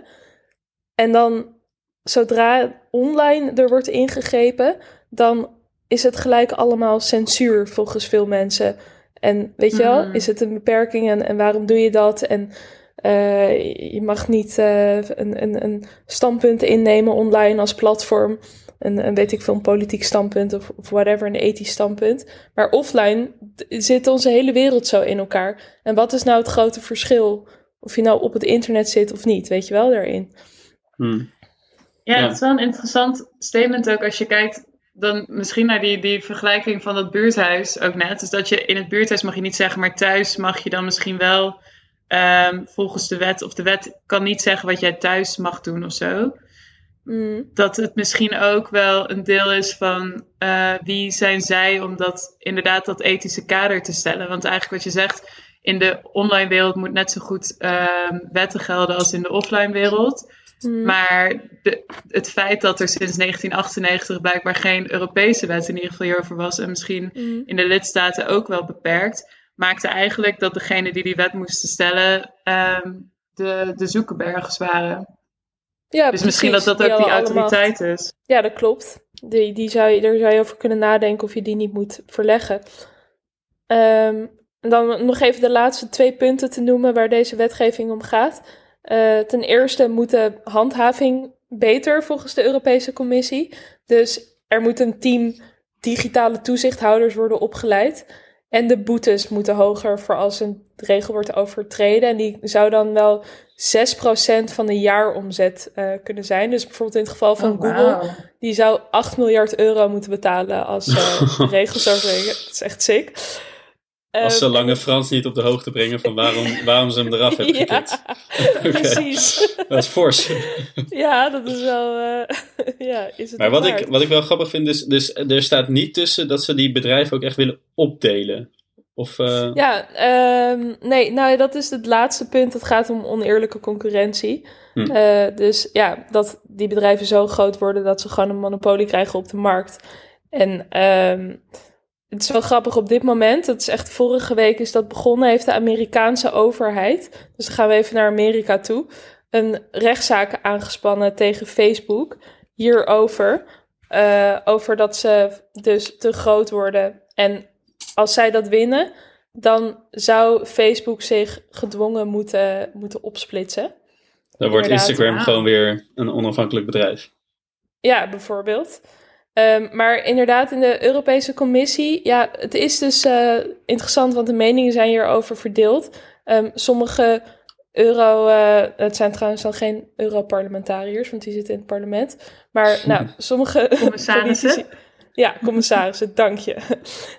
En dan, zodra online er wordt ingegrepen, dan is het gelijk allemaal censuur volgens veel mensen. En weet je wel, Mhm. is het een beperking en, en waarom doe je dat? En eh, je mag niet eh, een, een, een standpunt innemen online als platform. Een, een weet ik veel, een politiek standpunt of, of whatever, een ethisch standpunt. Maar offline zit onze hele wereld zo in elkaar. En wat is nou het grote verschil? Of je nou op het internet zit of niet, weet je wel, daarin. Hmm. Ja, Ja. het is wel een interessant statement ook als je kijkt dan misschien naar die, die vergelijking van dat buurthuis ook net. Dus dat je in het buurthuis mag je niet zeggen, maar thuis mag je dan misschien wel ehm, volgens de wet. Of de wet kan niet zeggen wat jij thuis mag doen of zo. Mm, Dat het misschien ook wel een deel is van eh, wie zijn zij om dat inderdaad dat ethische kader te stellen. Want eigenlijk wat je zegt, in de online wereld moet net zo goed ehm, wetten gelden als in de offline wereld. mm, Maar de, het feit dat er sinds 1998 blijkbaar geen Europese wet in ieder geval hierover was en misschien mm. in de lidstaten ook wel beperkt, maakte eigenlijk dat degene die die wet moesten stellen ehm, de, de Zuckerbergers waren. Ja, dus misschien dat dat ook die autoriteit is. Ja, dat klopt. Die, die zou je, daar zou je over kunnen nadenken of je die niet moet verleggen. Ehm, en dan nog even de laatste twee punten te noemen waar deze wetgeving om gaat. Eh, ten eerste moet de handhaving beter volgens de Europese Commissie. Dus er moet een team digitale toezichthouders worden opgeleid. En de boetes moeten hoger voor als een regel wordt overtreden. En die zou dan wel 6% van de jaaromzet eh, kunnen zijn. Dus bijvoorbeeld in het geval van Oh, Google, die zou 8 miljard euro moeten betalen als de regels overtreden. Dat is echt sick. Als Eh, ze Lange Frans niet op de hoogte brengen van waarom, waarom ze hem eraf hebben ja, gekikt. Oké. precies. Dat is fors. ja, dat is wel... eh, ja, is het Maar wat waard? ik, wat ik wel grappig vind, is dus er staat niet tussen dat ze die bedrijven ook echt willen opdelen. Of, eh, Ja, ehm, nee, nou dat is het laatste punt. Het gaat om oneerlijke concurrentie. Hm. Eh, dus ja, dat die bedrijven zo groot worden dat ze gewoon een monopolie krijgen op de markt. En ehm, het is wel grappig op dit moment. Het is echt vorige week is dat begonnen. Heeft de Amerikaanse overheid, dus dan gaan we even naar Amerika toe, een rechtszaak aangespannen tegen Facebook hierover. eh, over dat ze dus te groot worden. En als zij dat winnen, dan zou Facebook zich gedwongen moeten, moeten opsplitsen. dan wordt inderdaad, Instagram ja. gewoon weer een onafhankelijk bedrijf. Ja, bijvoorbeeld. Ehm, maar inderdaad, in de Europese Commissie, ja, het is dus eh, interessant, want de meningen zijn hierover verdeeld. Ehm, sommige euro, eh, het zijn trouwens dan geen Europarlementariërs, want die zitten in het parlement. Maar nou, sommige Commissarissen? politici- Ja, commissarissen, dank je.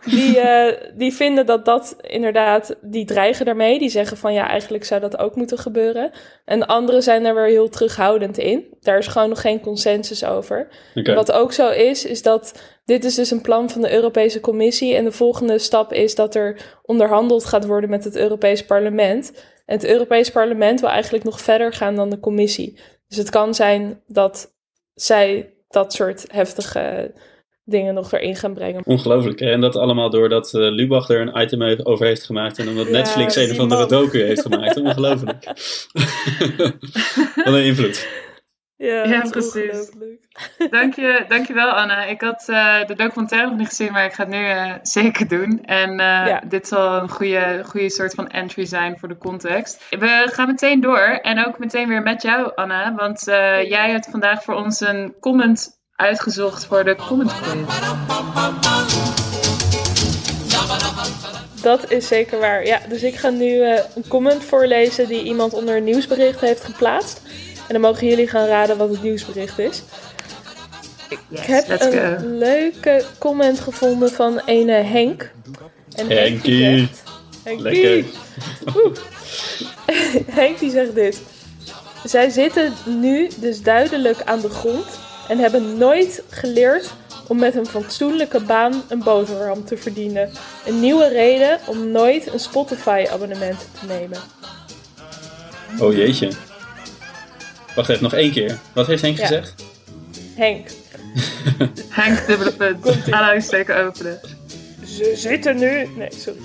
Die, eh, die vinden dat dat inderdaad, die dreigen daarmee. Die zeggen van ja, eigenlijk zou dat ook moeten gebeuren. En anderen zijn daar weer heel terughoudend in. Daar is gewoon nog geen consensus over. Wat ook zo is, is dat dit is dus een plan van de Europese Commissie. En de volgende stap is dat er onderhandeld gaat worden met het Europees Parlement. En het Europees Parlement wil eigenlijk nog verder gaan dan de Commissie. Dus het kan zijn dat zij dat soort heftige dingen nog erin gaan brengen. Ongelooflijk. hè? En dat allemaal doordat eh Lubach er een item over heeft gemaakt. En omdat Ja, Netflix een of andere docu heeft gemaakt. Ongelooflijk. Wat een invloed. Ja, precies. ongelooflijk. Dank je, dankjewel Anna. Ik had eh, de documentaire nog niet gezien, maar ik ga het nu eh, zeker doen. En eh, Ja. dit zal een goede, goede soort van entry zijn voor de context. We gaan meteen door en ook meteen weer met jou Anna. Want eh, jij hebt vandaag voor ons een comment uitgezocht voor de comment quiz. Dat is zeker waar. Ja, dus ik ga nu eh, een comment voorlezen die iemand onder een nieuwsbericht heeft geplaatst. En dan mogen jullie gaan raden wat het nieuwsbericht is. Yes, Ik heb een go. leuke comment gevonden van ene Henk. En Henk Henkie. zegt- Henkie. Lekker. Henk die zegt dit. Zij zitten nu dus duidelijk aan de grond en hebben nooit geleerd om met een fatsoenlijke baan een boterham te verdienen. Een nieuwe reden om nooit een Spotify-abonnement te nemen. Oh jeetje. Wacht even, nog één keer. Wat heeft Henk Ja. gezegd? Henk, Henk, dubbele punt. Aanhalingsteken openen. ze zitten nu. Nee, sorry.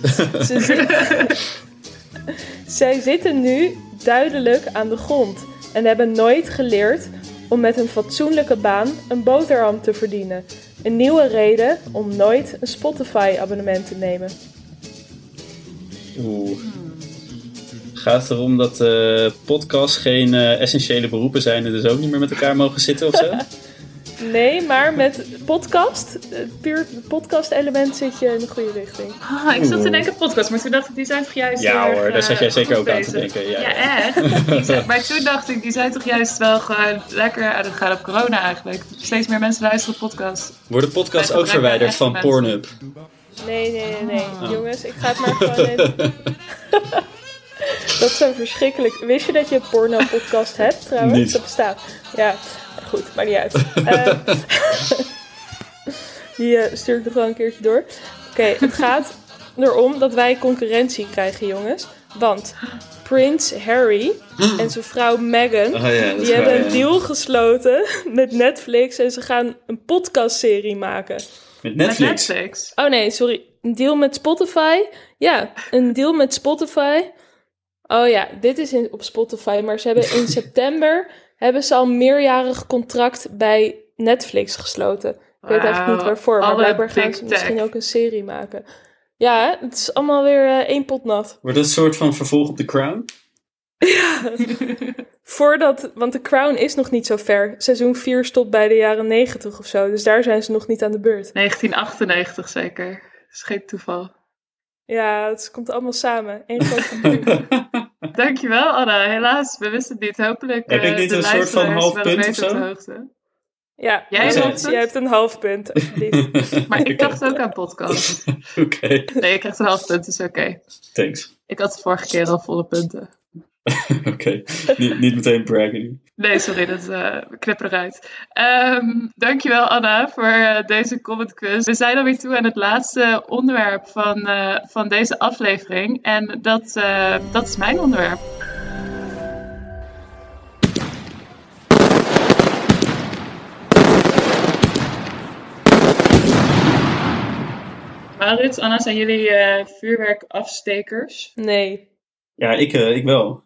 Ze zitten... Zij zitten nu duidelijk aan de grond en hebben nooit geleerd om met een fatsoenlijke baan een boterham te verdienen. Een nieuwe reden om nooit een Spotify-abonnement te nemen. Oeh. Gaat het erom dat eh, podcasts geen eh, essentiële beroepen zijn en dus ook niet meer met elkaar mogen zitten of zo? Nee, maar met podcast, het puur podcast-element zit je in de goede richting. Ah, ik zat te denken podcast, maar toen dacht ik, die zijn toch juist Ja hoor, daar zat eh, jij zeker ook aan te denken, ja, Ja, ja. echt. Maar toen dacht ik, die zijn toch juist wel gewoon lekker aan het gaan op corona eigenlijk. Steeds meer mensen luisteren podcast. Worden podcasts ook verwijderd van Pornhub? Nee, nee, nee, nee. Oh. Jongens, ik ga het maar gewoon in. dat is zo verschrikkelijk. Wist je dat je een porno-podcast hebt trouwens? Niet. Dat bestaat. Ja, goed, maakt niet uit. Eh, die eh, stuur ik nog wel een keertje door. Oké, het gaat erom dat wij concurrentie krijgen, jongens. Want Prince Harry en zijn vrouw Meghan... Oh ja, Die hebben waar, een ja. deal gesloten met Netflix en ze gaan een podcastserie maken. Met Met Netflix? Netflix. Oh nee, sorry. Een deal met Spotify? Ja, een deal met Spotify. Oh ja, dit is in, op Spotify. Maar ze hebben in september hebben ze al een meerjarig contract bij Netflix gesloten. Ik weet eigenlijk niet waarvoor, maar blijkbaar gaan ze tech. misschien ook een serie maken. Ja, het is allemaal weer eh, één pot nat. Wordt het een soort van vervolg op The Crown? Voordat, want The Crown is nog niet zo ver. Seizoen 4 stopt bij de jaren 90 of zo. Dus daar zijn ze nog niet aan de beurt. 1998 zeker. Dat is geen toeval. Ja, het komt allemaal samen. Eén groot gedoe. Dankjewel Anna. Helaas, we wisten het niet. Hopelijk Heb ik eh, niet een soort van luisteraars half wel punt beter of zo? op de hoogte. Ja, Jij hebt jij hebt een half punt, alsjeblieft. Maar ik dacht ook aan podcast. Oké, Nee, je krijgt een half punt, is oké. thanks. Ik had de vorige keer al volle punten. Oké, niet, niet meteen braggen nu. Nee, sorry, dat eh knip eruit. Ehm dankjewel Anna voor eh, deze comment quiz. We zijn alweer toe aan het laatste onderwerp van, eh, van deze aflevering. En dat, eh, dat is mijn onderwerp. Maurits, Anna, zijn jullie eh, vuurwerkafstekers? Nee. Ja, ik, eh, ik wel.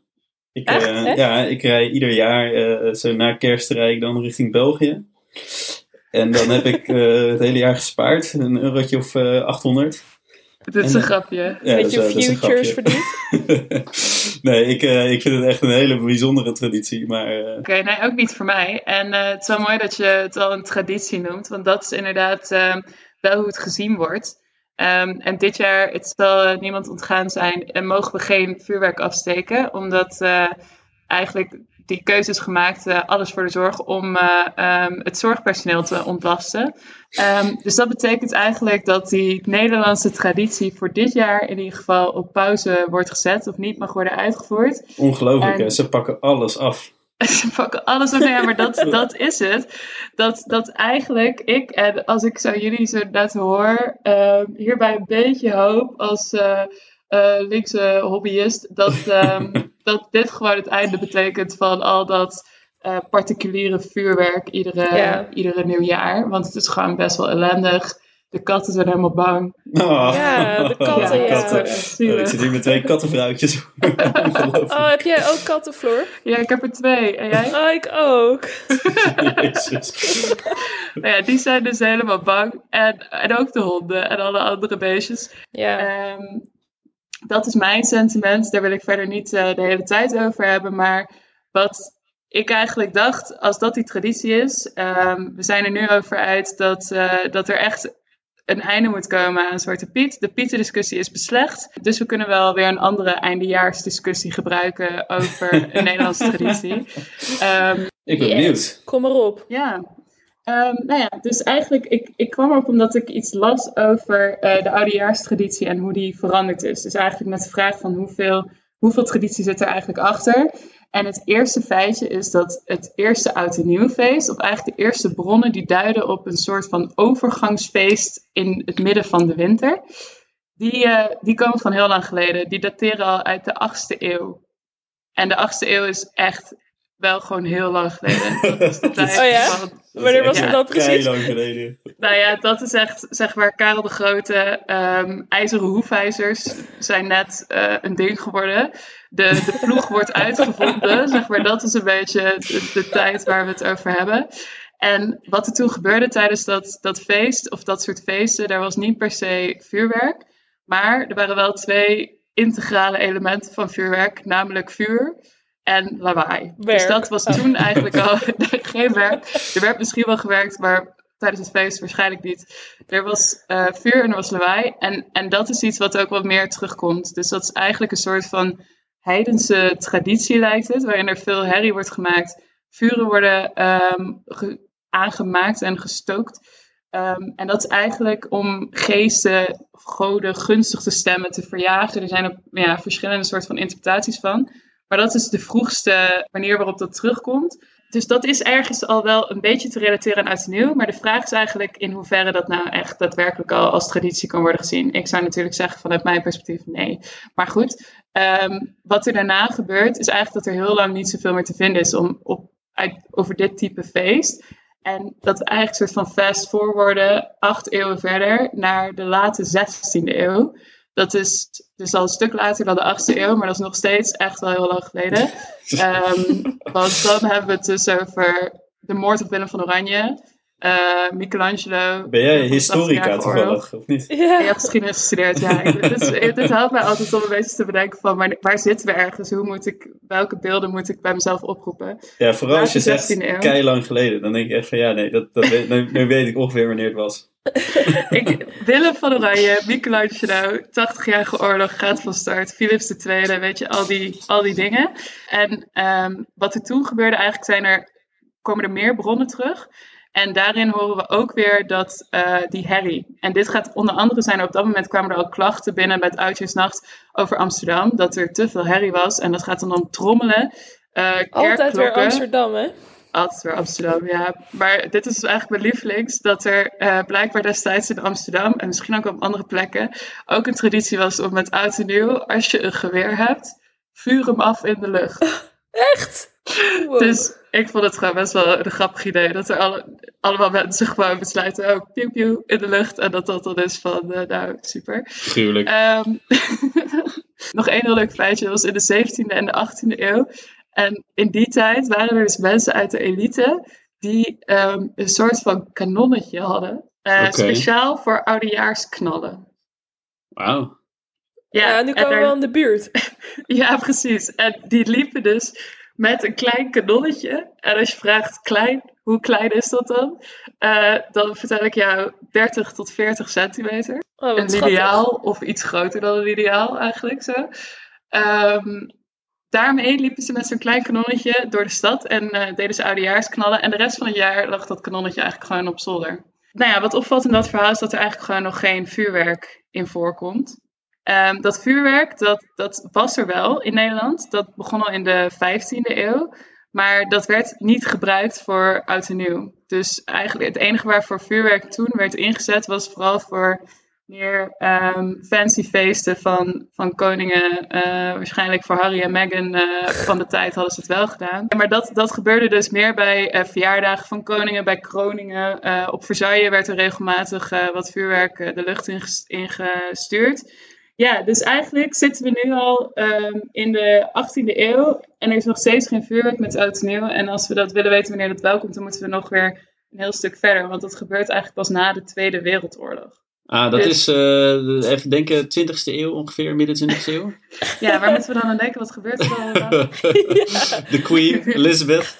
Ik, Echt? eh, Echt? ja, ik rij ieder jaar, eh, zo na kerst rijd ik dan richting België. En dan heb ik eh, het hele jaar gespaard, een eurotje of eh 800. Dit is En, een grapje. Ja, Met dat is, een futures grapje. verdiend. nee, ik, ik vind het echt een hele bijzondere traditie. Maar Oké, nee, ook niet voor mij. En het is wel mooi dat je het al een traditie noemt, want dat is inderdaad wel hoe het gezien wordt. Ehm, en dit jaar, het zal eh, niemand ontgaan zijn, en mogen we geen vuurwerk afsteken, omdat eh, eigenlijk die keuze is gemaakt, eh, alles voor de zorg, om eh, ehm, het zorgpersoneel te ontlasten. Ehm, dus dat betekent eigenlijk dat die Nederlandse traditie voor dit jaar in ieder geval op pauze wordt gezet of niet mag worden uitgevoerd. ongelooflijk, En- hè? ze pakken alles af. Ze pakken alles op. Ja, maar dat, dat is het. Dat, dat eigenlijk ik, en als ik zo jullie zo net hoor, ehm, hierbij een beetje hoop als eh, eh, linkse hobbyist, dat, ehm, dat dit gewoon het einde betekent van al dat eh, particuliere vuurwerk iedere, Ja. iedere nieuwjaar. Want het is gewoon best wel ellendig. De katten zijn helemaal bang. Oh. Ja, de katten, ja. katten. Oh, ik zit hier met twee kattenvrouwtjes. Oh, heb jij ook katten, Floor? Ja, ik heb er twee. En jij? Oh, ik ook. Jezus. Nou ja, die zijn dus helemaal bang. En, en ook de honden en alle andere beestjes. Ja. Ehm, dat is mijn sentiment. Daar wil ik verder niet eh, de hele tijd over hebben. Maar wat ik eigenlijk dacht, als dat die traditie is. ehm, we zijn er nu over uit dat, eh, dat er echt een einde moet komen aan Zwarte Piet. De Pieten-discussie is beslecht. Dus we kunnen wel weer een andere eindejaarsdiscussie gebruiken over een Nederlandse traditie. Ehm, Ik ben Yes. benieuwd. Kom maar op. ja. Ehm, nou ja, dus eigenlijk, ik, ik kwam erop omdat ik iets las over eh, de oudejaarstraditie en hoe die veranderd is. Dus eigenlijk met de vraag van hoeveel, hoeveel traditie zit er eigenlijk achter. En het eerste feitje is dat het eerste oud en nieuwfeest, of eigenlijk de eerste bronnen die duiden op een soort van overgangsfeest in het midden van de winter. Die, eh, die komen van heel lang geleden. Die dateren al uit de 8e eeuw. En de 8e eeuw is echt wel gewoon heel lang geleden. Dat is de tijd Oh ja? van Wanneer was het dan precies? lang geleden. nou ja, dat is echt, zeg maar, Karel de Grote. ehm, ijzeren hoefijzers zijn net eh, een ding geworden. De, de ploeg wordt uitgevonden, zeg maar. Dat is een beetje de, de tijd waar we het over hebben. En wat er toen gebeurde tijdens dat, dat feest, of dat soort feesten, daar was niet per se vuurwerk. Maar er waren wel twee integrale elementen van vuurwerk, namelijk vuur en lawaai. Dus dat was Oh. toen eigenlijk al nee, geen werk. Er werd misschien wel gewerkt, maar tijdens het feest waarschijnlijk niet. Er was eh, vuur en er was lawaai. En, en dat is iets wat ook wat meer terugkomt. Dus dat is eigenlijk een soort van heidense traditie, lijkt het. Waarin er veel herrie wordt gemaakt. Vuren worden ehm, ge- aangemaakt en gestookt. Ehm, en dat is eigenlijk om geesten of goden gunstig te stemmen, te verjagen. Er zijn ook ja, verschillende soorten van interpretaties van. Maar dat is de vroegste manier waarop dat terugkomt. Dus dat is ergens al wel een beetje te relateren aan oud nieuw. Maar de vraag is eigenlijk in hoeverre dat nou echt daadwerkelijk al als traditie kan worden gezien. Ik zou natuurlijk zeggen vanuit mijn perspectief nee. Maar goed, ehm, wat er daarna gebeurt is eigenlijk dat er heel lang niet zoveel meer te vinden is om, op, over dit type feest. En dat we eigenlijk soort van fast forwarden acht eeuwen verder naar de late 16e eeuw. Dat is dus al een stuk later dan de 8e eeuw, maar dat is nog steeds echt wel heel lang geleden. Ehm, want dan hebben we het dus over de moord op Willem van Oranje, eh, Michelangelo. Ben jij historica 80-jarige oorlog. toevallig, of niet? Ja. Ik heb geschiedenis gestudeerd, ja. Ik- Dit, helpt mij altijd om een beetje te bedenken van waar, waar zitten we ergens? Hoe moet ik, welke beelden moet ik bij mezelf oproepen? Ja, vooral als je zegt 16e eeuw. kei lang geleden. Dan denk ik echt van ja, nee, dat, dat weet, nu, nu weet ik ongeveer wanneer het was. Ik, Willem van Oranje, Michelangelo, 80-jarige oorlog gaat van start. Philips II, weet je, al die, al die dingen. En ehm, wat er toen gebeurde, eigenlijk zijn er, komen er meer bronnen terug. En daarin horen we ook weer dat eh, die herrie. En dit gaat onder andere zijn, op dat moment kwamen er al klachten binnen bij het Oudjaarsnacht over Amsterdam. Dat er te veel herrie was. En dat gaat dan om trommelen. eh Altijd weer. Amsterdam, hè? Altijd weer Amsterdam, ja. Maar dit is dus eigenlijk mijn lievelings. Dat er eh, blijkbaar destijds in Amsterdam en misschien ook op andere plekken ook een traditie was om met oud en nieuw, als je een geweer hebt, vuur hem af in de lucht. Echt? Wow. Dus ik vond het gewoon best wel een grappig idee. Dat er alle, allemaal mensen gewoon besluiten, oh, pieuw pieuw in de lucht. En dat dat dan is van, eh, nou, super. Gruwelijk. Ehm, nog één heel leuk feitje. Dat was in de 17e en de 18e eeuw. En in die tijd waren er dus mensen uit de elite die ehm, een soort van kanonnetje hadden. eh. Speciaal voor oudejaarsknallen. Wauw. ja, nu en komen we in de buurt. ja, precies. En die liepen dus met een klein kanonnetje. En als je vraagt, klein, hoe klein is dat dan? Eh, dan vertel ik jou 30 tot 40 centimeter. Oh, een schattig. lineaal of iets groter dan een lineaal eigenlijk zo. Ehm, daarmee liepen ze met zo'n klein kanonnetje door de stad en eh, deden ze oudejaarsknallen. En de rest van het jaar lag dat kanonnetje eigenlijk gewoon op zolder. Nou ja, wat opvalt in dat verhaal is dat er eigenlijk gewoon nog geen vuurwerk in voorkomt. Ehm, dat vuurwerk, dat, dat was er wel in Nederland. Dat begon al in de 15e eeuw. Maar dat werd niet gebruikt voor oud en nieuw. Dus eigenlijk het enige waarvoor vuurwerk toen werd ingezet was vooral voor meer ehm, fancy feesten van, van koningen. Uh, waarschijnlijk voor Harry en Meghan uh, van de tijd hadden ze het wel gedaan. Maar dat, dat gebeurde dus meer bij uh, verjaardagen van koningen, bij kroningen. op Versailles werd er regelmatig wat vuurwerk de lucht ingestuurd. Ja, dus eigenlijk zitten we nu al um, in de 18e eeuw en er is nog steeds geen vuurwerk met oud en nieuw. En als we dat willen weten wanneer dat wel komt, dan moeten we nog weer een heel stuk verder. Want dat gebeurt eigenlijk pas na de Tweede Wereldoorlog. Ah, dat dus- is, uh, even denken, 20e eeuw ongeveer, midden 20e eeuw? ja, waar moeten we dan aan denken? Wat gebeurt er dan? De Queen, Elizabeth.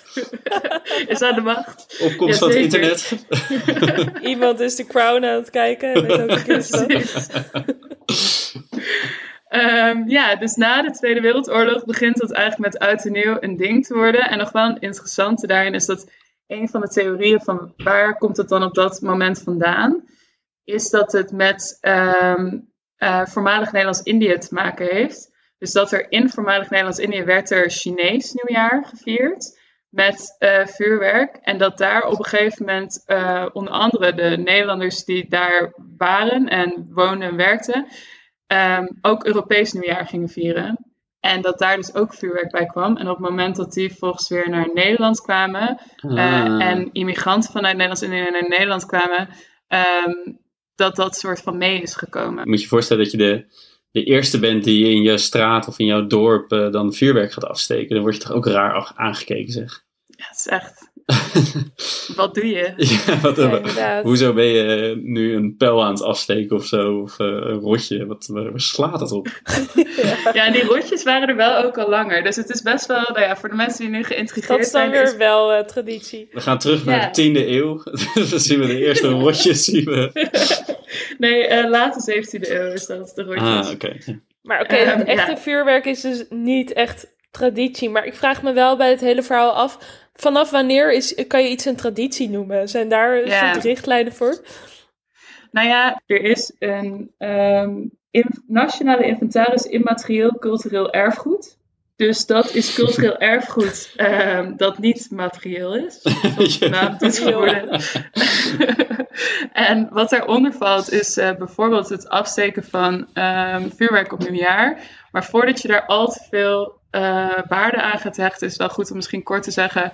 is aan de macht. Opkomst van het internet. Iemand is de Crown aan het kijken. En weet ook um, ja, dus na de Tweede Wereldoorlog begint dat eigenlijk met oud en nieuw een ding te worden. En nog wel een interessante daarin is dat een van de theorieën van waar komt het dan op dat moment vandaan is dat het met um, uh, voormalig Nederlands-Indië te maken heeft. Dus dat er in voormalig Nederlands-Indië werd er Chinees nieuwjaar gevierd met uh, vuurwerk. En dat daar op een gegeven moment uh, onder andere de Nederlanders die daar waren en woonden en werkten, um, ook Europees nieuwjaar gingen vieren. En dat daar dus ook vuurwerk bij kwam. En op het moment dat die volgens weer naar Nederland kwamen ah. en immigranten vanuit Nederlands-Indië naar Nederland kwamen, um, dat dat soort van mee is gekomen. Moet je je voorstellen dat je de, de eerste bent die in je straat of in jouw dorp uh, dan vuurwerk gaat afsteken. Dan word je toch ook raar aangekeken, zeg. Ja, het is echt. wat doe je? Ja, wat, ja, hoezo ben je nu een pijl aan het afsteken of zo? Of uh, een rotje? Wat, waar, slaat dat op? ja. ja, die rotjes waren er wel ook al langer. Dus het is best wel, nou ja, voor de mensen die nu geïntrigeerd zijn. Dat is dan weer wel uh, traditie. We gaan terug naar de 10e eeuw. dan zien we de eerste rotjes. Zien we. nee, uh, late 17e eeuw is dat, de rotjes. Ah, oké. Okay. Maar oké, okay, um, het echte vuurwerk is dus niet echt traditie. Maar ik vraag me wel bij het hele verhaal af vanaf wanneer is, kan je iets een traditie noemen? Zijn daar ja. soort richtlijnen voor? Nou ja, er is een um, in, nationale inventaris immaterieel cultureel erfgoed. Dus dat is cultureel erfgoed um, dat niet materieel is. Zoals de naam doet geworden. en wat daaronder valt is uh, bijvoorbeeld het afsteken van um, vuurwerk op nieuwjaar. Maar voordat je daar al te veel waarde aan gaat hechten, is wel goed om misschien kort te zeggen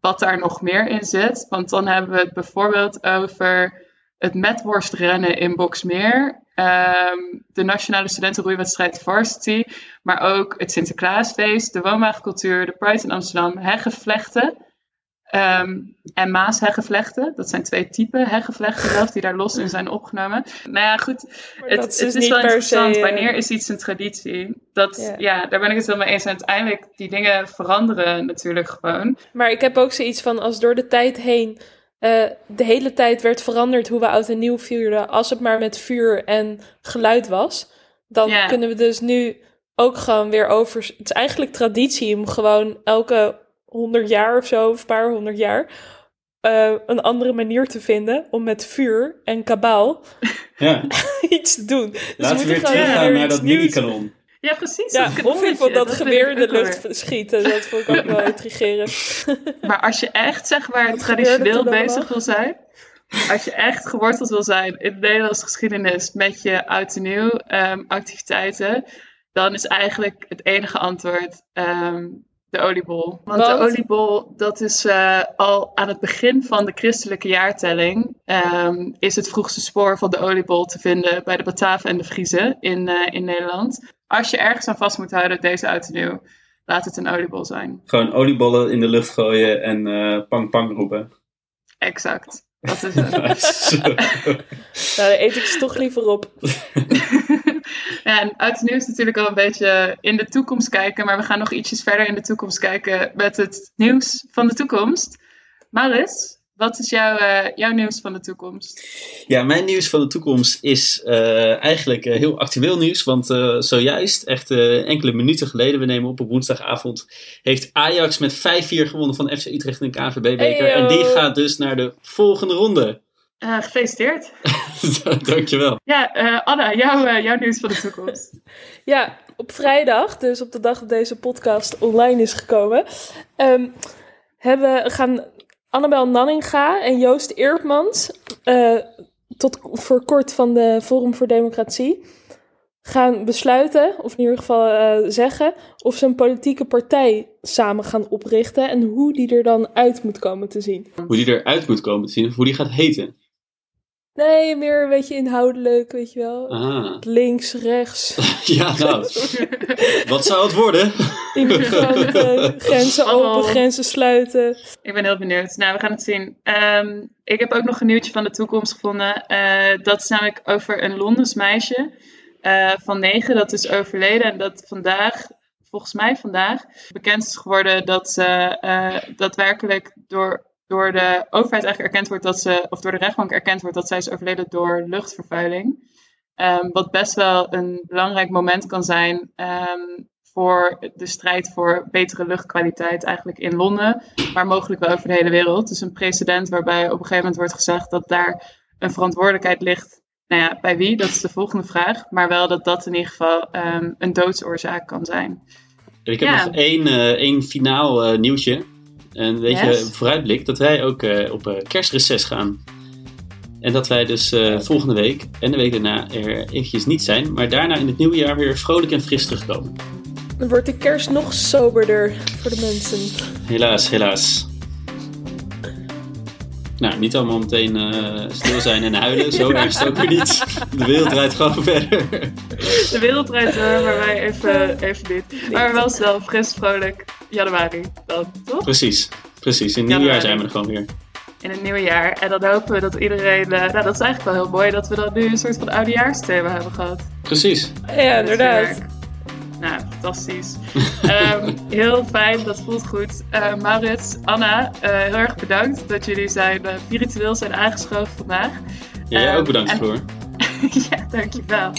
wat daar nog meer in zit. Want dan hebben we het bijvoorbeeld over het metworstrennen in Boksmeer. Um, de Nationale Studentenroeiwedstrijd Varsity. Maar ook het Sinterklaasfeest, de woonwagencultuur, de Pride in Amsterdam, heggevlechten. Um, en maasheggenvlechten. Dat zijn twee typen heggevlechten zelf die daar los in zijn opgenomen. Nou ja, goed. Het, het, is, is wel interessant. Se, Wanneer is iets een traditie? Dat, ja. ja. daar ben ik het wel mee eens. En uiteindelijk, die dingen veranderen natuurlijk gewoon. Maar ik heb ook zoiets van, als door de tijd heen... Uh, de hele tijd werd veranderd hoe we oud en nieuw vierden. Als het maar met vuur en geluid was. Dan kunnen we dus nu ook gewoon weer over... Het is eigenlijk traditie om gewoon elke 100 jaar of zo, of een paar honderd jaar, uh, een andere manier te vinden om met vuur en kabaal ja. iets te doen. Dus Laten we weer teruggaan naar dat mini-kanon. Ja, precies. Ja, of in dat, dat geweer in de lucht schieten. Dat vond ik ook wel intrigerend. Maar als je echt, zeg maar, traditioneel bezig wil zijn... Als je echt geworteld wil zijn in de Nederlandse geschiedenis met je oud en nieuw um, activiteiten, dan is eigenlijk het enige antwoord um, de oliebol. Want de oliebol, dat is uh, al aan het begin van de christelijke jaartelling, um, is het vroegste spoor van de oliebol te vinden bij de Bataven en de Friezen in, uh, in Nederland. Als je ergens aan vast moet houden, deze uit nieuw, laat het een oliebol zijn. Gewoon oliebollen in de lucht gooien en uh, pang pang roepen. Exact. Dat is het. nou, daar eet ik ze toch liever op. Ja, en uit het nieuws natuurlijk al een beetje in de toekomst kijken, maar we gaan nog ietsjes verder in de toekomst kijken met het nieuws van de toekomst. Maris, wat is jouw, uh, jouw nieuws van de toekomst? Ja, mijn nieuws van de toekomst is uh, eigenlijk uh, heel actueel nieuws. Want zojuist, echt enkele minuten geleden, we nemen op op woensdagavond, heeft Ajax met 5-4 gewonnen van FC Utrecht in de KNVB-beker. Hey, en die gaat dus naar de volgende ronde. Uh, gefeliciteerd. Dankjewel. Ja, uh, Anna, jouw, uh, jouw nieuws van de toekomst. ja, op vrijdag, dus op de dag dat deze podcast online is gekomen, um, hebben, gaan Annabel Nanninga en Joost Eertmans tot voor kort van de Forum voor Democratie gaan besluiten, of in ieder geval uh, zeggen, of ze een politieke partij samen gaan oprichten en hoe die er dan uit moet komen te zien. Hoe die eruit moet komen te zien, of hoe die gaat heten? Nee, meer een beetje inhoudelijk, weet je wel. Links, rechts. ja, nou. Wat zou het worden? Immigranten, grenzen open, grenzen sluiten. Ik ben heel benieuwd. Nou, we gaan het zien. Um, ik heb ook nog een nieuwtje van de toekomst gevonden. Uh, dat is namelijk over een Londens meisje uh, van negen. Dat is overleden en dat vandaag, volgens mij vandaag, bekend is geworden dat ze uh, daadwerkelijk door door de overheid eigenlijk erkend wordt dat ze, of door de rechtbank erkend wordt dat zij is overleden door luchtvervuiling. Um, wat best wel een belangrijk moment kan zijn um, voor de strijd voor betere luchtkwaliteit eigenlijk in Londen, maar mogelijk wel over de hele wereld. Dus een precedent waarbij op een gegeven moment wordt gezegd dat daar een verantwoordelijkheid ligt. Nou ja, bij wie? Dat is de volgende vraag. Maar wel dat dat in ieder geval um, een doodsoorzaak kan zijn. Ik heb ja. nog één, uh, één finaal uh, nieuwtje. Een beetje yes. vooruitblik dat wij ook uh, op uh, kerstreces gaan. En dat wij dus uh, volgende week en de week daarna er eventjes niet zijn. Maar daarna in het nieuwe jaar weer vrolijk en fris terugkomen. Dan wordt de kerst nog soberder voor de mensen. Helaas, helaas. Nou, niet allemaal meteen uh, stil zijn en huilen. Zo erg is het ook weer niet. De wereld draait gewoon verder. De wereld draait door, maar wij even, even niet. Maar wel snel, fris, vrolijk. Januari dan, toch? Precies, precies. In het nieuwe jaar zijn we er gewoon weer. In het nieuwe jaar. En dan hopen we dat iedereen... Uh, nou, dat is eigenlijk wel heel mooi dat we dan nu een soort van oudejaarsthema hebben gehad. Precies. Ja, inderdaad. Nou, fantastisch. um, heel fijn, dat voelt goed. Uh, Maurits, Anna, uh, heel erg bedankt dat jullie zijn, uh, virtueel zijn aangeschoven vandaag. Ja, jij um, ook bedankt, Floor. ja, dankjewel.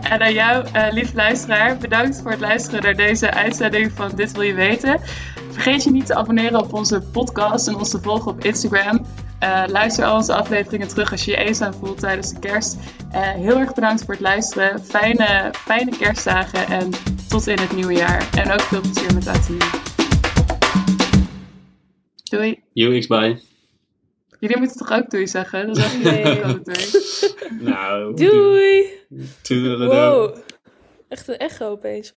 En aan jou, lief luisteraar, bedankt voor het luisteren naar deze uitzending van Dit Wil Je Weten. Vergeet je niet te abonneren op onze podcast en ons te volgen op Instagram. Uh, luister al onze afleveringen terug als je je eenzaam voelt tijdens de kerst. Uh, heel erg bedankt voor het luisteren. Fijne, fijne kerstdagen en tot in het nieuwe jaar. En ook veel plezier met Oud Doei. Yo, x-bye. Jullie moeten toch ook doei zeggen? Dat dacht nee. ook doei. nou, doei. doei. Wow. Echt een echo opeens.